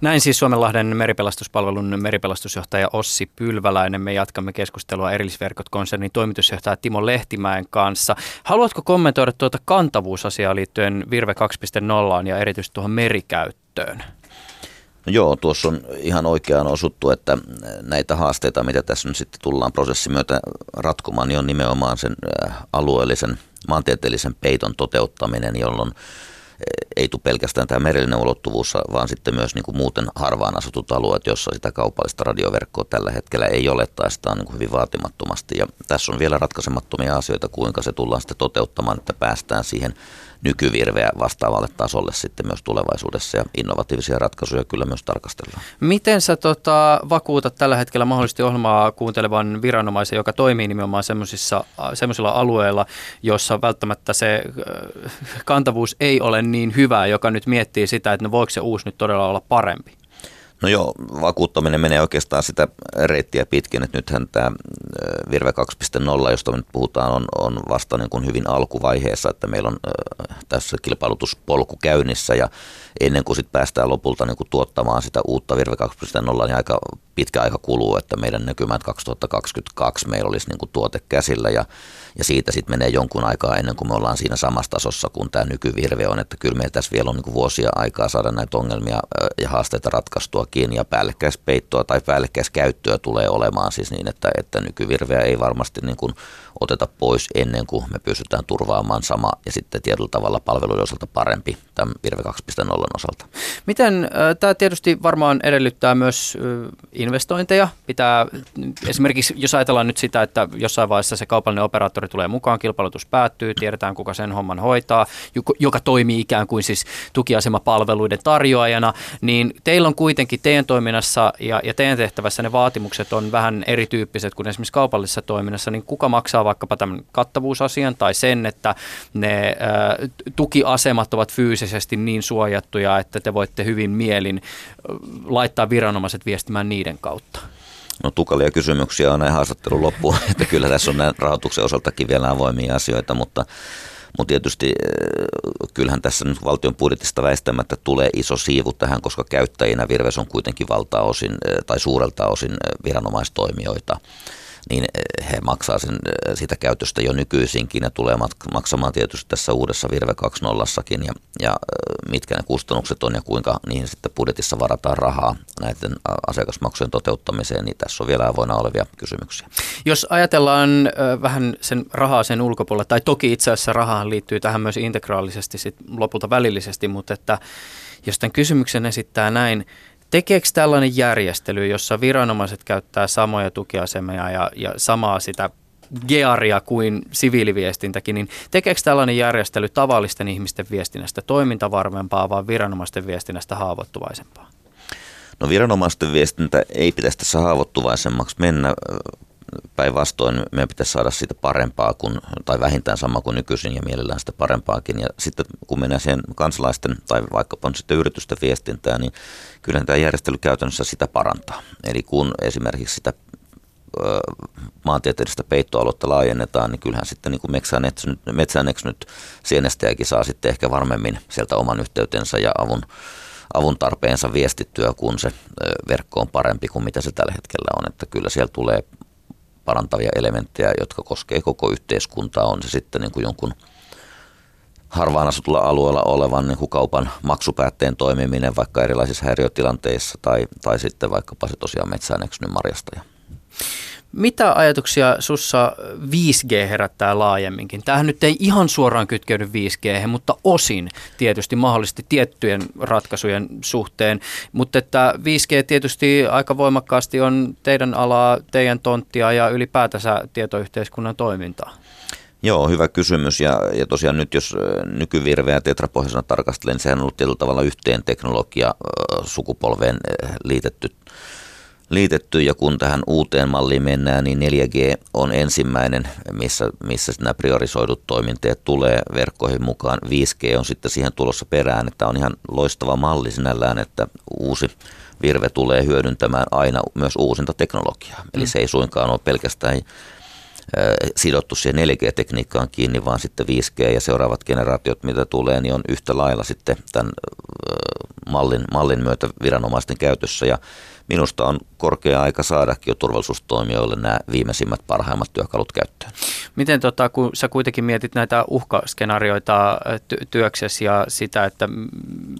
C: Näin siis Suomenlahden meripelastuspalvelun meripelastusjohtaja Ossi Pylväläinen. Me jatkamme keskustelua Erillisverkot-konsernin toimitusjohtaja Timo Lehtimäen kanssa. Haluatko kommentoida tuota kantavuusasiaa liittyen Virve 2.0 ja erityisesti tuohon merikäyttöön?
D: No joo, tuossa on ihan oikeaan osuttu, että näitä haasteita, mitä tässä nyt sitten tullaan prosessin myötä ratkomaan, niin on nimenomaan sen alueellisen maantieteellisen peiton toteuttaminen, jolloin ei tule pelkästään tämä merellinen ulottuvuus, vaan sitten myös niin kuin muuten harvaan asutut alueet, jossa sitä kaupallista radioverkkoa tällä hetkellä ei ole tai sitä on niin kuin hyvin vaatimattomasti. Ja tässä on vielä ratkaisemattomia asioita, kuinka se tullaan sitten toteuttamaan, että päästään siihen nykyvirveä vastaavalle tasolle sitten myös tulevaisuudessa ja innovatiivisia ratkaisuja kyllä myös tarkastellaan.
C: Miten sä tota, vakuutat tällä hetkellä mahdollisesti ohjelmaa kuuntelevan viranomaisen, joka toimii nimenomaan semmoisilla alueilla, jossa välttämättä se kantavuus ei ole niin hyvä, joka nyt miettii sitä, että no voiko se uusi nyt todella olla parempi?
D: No joo, vakuuttaminen menee oikeastaan sitä reittiä pitkin, että nythän tämä Virve 2.0, josta me nyt puhutaan, on, on vasta niin kuin hyvin alkuvaiheessa, että meillä on tässä kilpailutuspolku käynnissä ja ennen kuin sitten päästään lopulta niin kuin tuottamaan sitä uutta Virve 2.0, niin aika pitkä aika kuluu, että meidän näkymät 2022 meillä olisi niin kuin tuote käsillä ja, ja siitä sitten menee jonkun aikaa ennen kuin me ollaan siinä samassa tasossa kuin tämä nykyvirve on, että kyllä meillä tässä vielä on niin kuin vuosia aikaa saada näitä ongelmia ja haasteita ratkaistua kiinni ja päällekkäispeittoa tai päällekkäiskäyttöä tulee olemaan siis niin, että, että nykyvirveä ei varmasti niin kuin oteta pois ennen kuin me pystytään turvaamaan sama ja sitten tietyllä tavalla palveluiden osalta parempi tämän Virve 2.0 osalta.
C: Miten, tämä tietysti varmaan edellyttää myös investointeja. Pitää esimerkiksi, jos ajatellaan nyt sitä, että jossain vaiheessa se kaupallinen operaattori tulee mukaan, kilpailutus päättyy, tiedetään kuka sen homman hoitaa, joka toimii ikään kuin siis tukiasemapalveluiden tarjoajana, niin teillä on kuitenkin teidän toiminnassa ja, ja teidän tehtävässä ne vaatimukset on vähän erityyppiset kuin esimerkiksi kaupallisessa toiminnassa, niin kuka maksaa vaikkapa tämän kattavuusasian tai sen, että ne äh, tukiasemat ovat fyysisesti niin suojattuja, että te voitte hyvin mielin laittaa viranomaiset viestimään niiden kautta?
D: No tukalia kysymyksiä on näin haastattelun loppuun, <laughs> että kyllä tässä on näin rahoituksen osaltakin vielä avoimia asioita, mutta mutta tietysti kyllähän tässä nyt valtion budjetista väistämättä tulee iso siivu tähän, koska käyttäjinä Virves on kuitenkin valtaosin tai suurelta osin viranomaistoimijoita niin eh, he maksaa sen, eh, sitä käytöstä jo nykyisinkin ja tulee maksamaan tietysti tässä uudessa Virve 2.0 ja, ja eh, mitkä ne kustannukset on ja kuinka niihin sitten budjetissa varataan rahaa näiden asiakasmaksujen toteuttamiseen, niin tässä on vielä avoinna olevia kysymyksiä.
C: Jos ajatellaan vähän sen rahaa sen ulkopuolella, tai toki itse asiassa rahaan liittyy tähän myös integraalisesti sit lopulta välillisesti, mutta että jos tämän kysymyksen esittää näin, Tekeekö tällainen järjestely, jossa viranomaiset käyttää samoja tukiasemia ja, ja samaa sitä gearia kuin siviiliviestintäkin, niin tekeekö tällainen järjestely tavallisten ihmisten viestinnästä toimintavarmempaa vai viranomaisten viestinnästä haavoittuvaisempaa?
D: No viranomaisten viestintä ei pitäisi tässä haavoittuvaisemmaksi mennä päinvastoin meidän pitäisi saada siitä parempaa kuin, tai vähintään sama kuin nykyisin ja mielellään sitä parempaakin. Ja sitten kun mennään siihen kansalaisten tai vaikkapa sitten yritysten viestintään, niin kyllä tämä järjestely käytännössä sitä parantaa. Eli kun esimerkiksi sitä maantieteellistä peittoaluetta laajennetaan, niin kyllähän sitten niin kuin Metsänex nyt sienestäjäkin saa sitten ehkä varmemmin sieltä oman yhteytensä ja avun, avun tarpeensa viestittyä, kun se verkko on parempi kuin mitä se tällä hetkellä on. Että kyllä siellä tulee parantavia elementtejä, jotka koskee koko yhteiskuntaa. On se sitten niin kuin jonkun harvaan asutulla alueella olevan niin kuin kaupan maksupäätteen toimiminen vaikka erilaisissa häiriötilanteissa tai, tai sitten vaikkapa se tosiaan metsään eksynyt marjastaja.
C: Mitä ajatuksia sussa 5G herättää laajemminkin? Tämähän nyt ei ihan suoraan kytkeydy 5G, mutta osin tietysti mahdollisesti tiettyjen ratkaisujen suhteen. Mutta että 5G tietysti aika voimakkaasti on teidän alaa, teidän tonttia ja ylipäätänsä tietoyhteiskunnan toimintaa.
D: Joo, hyvä kysymys. Ja, ja tosiaan nyt jos nykyvirveä tetrapohjaisena tarkastelen, niin sehän on ollut tietyllä tavalla yhteen teknologia sukupolveen liitetty liitetty ja kun tähän uuteen malliin mennään, niin 4G on ensimmäinen, missä, missä nämä priorisoidut toiminteet tulee verkkoihin mukaan. 5G on sitten siihen tulossa perään, että on ihan loistava malli sinällään, että uusi virve tulee hyödyntämään aina myös uusinta teknologiaa. Eli mm. se ei suinkaan ole pelkästään sidottu siihen 4G-tekniikkaan kiinni, vaan sitten 5G ja seuraavat generaatiot, mitä tulee, niin on yhtä lailla sitten tämän mallin, mallin myötä viranomaisten käytössä. Ja minusta on korkea aika saadakin jo turvallisuustoimijoille nämä viimeisimmät parhaimmat työkalut käyttöön.
C: Miten tota, kun sä kuitenkin mietit näitä uhkaskenaarioita ty- työksesi ja sitä, että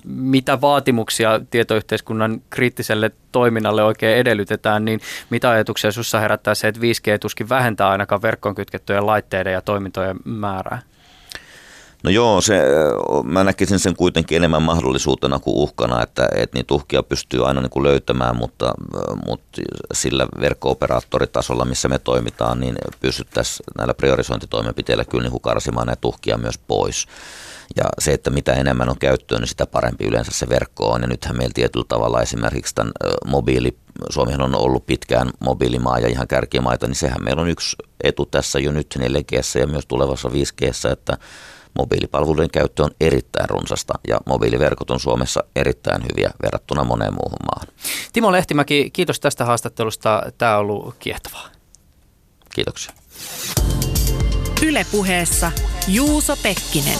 C: mitä vaatimuksia tietoyhteiskunnan kriittiselle toiminnalle oikein edellytetään, niin mitä ajatuksia sinussa herättää se, että 5G tuskin vähentää ainakaan verkkoon kytkettyjen laitteiden ja toimintojen määrää?
D: No joo, se, mä näkisin sen kuitenkin enemmän mahdollisuutena kuin uhkana, että, että niitä uhkia pystyy aina niin kuin löytämään, mutta, mutta sillä verkko-operaattoritasolla, missä me toimitaan, niin pystyttäisiin näillä priorisointitoimenpiteillä kyllä niin kuin karsimaan näitä uhkia myös pois. Ja se, että mitä enemmän on käyttöön, niin sitä parempi yleensä se verkko on. Ja nythän meillä tietyllä tavalla esimerkiksi tämän mobiili, Suomihan on ollut pitkään mobiilimaa ja ihan kärkimaita, niin sehän meillä on yksi etu tässä jo nyt 4G ja myös tulevassa 5G, että mobiilipalveluiden käyttö on erittäin runsasta ja mobiiliverkot on Suomessa erittäin hyviä verrattuna moneen muuhun maahan.
C: Timo Lehtimäki, kiitos tästä haastattelusta. Tämä on ollut kiehtovaa.
D: Kiitoksia.
A: Ylepuheessa Juuso Pekkinen.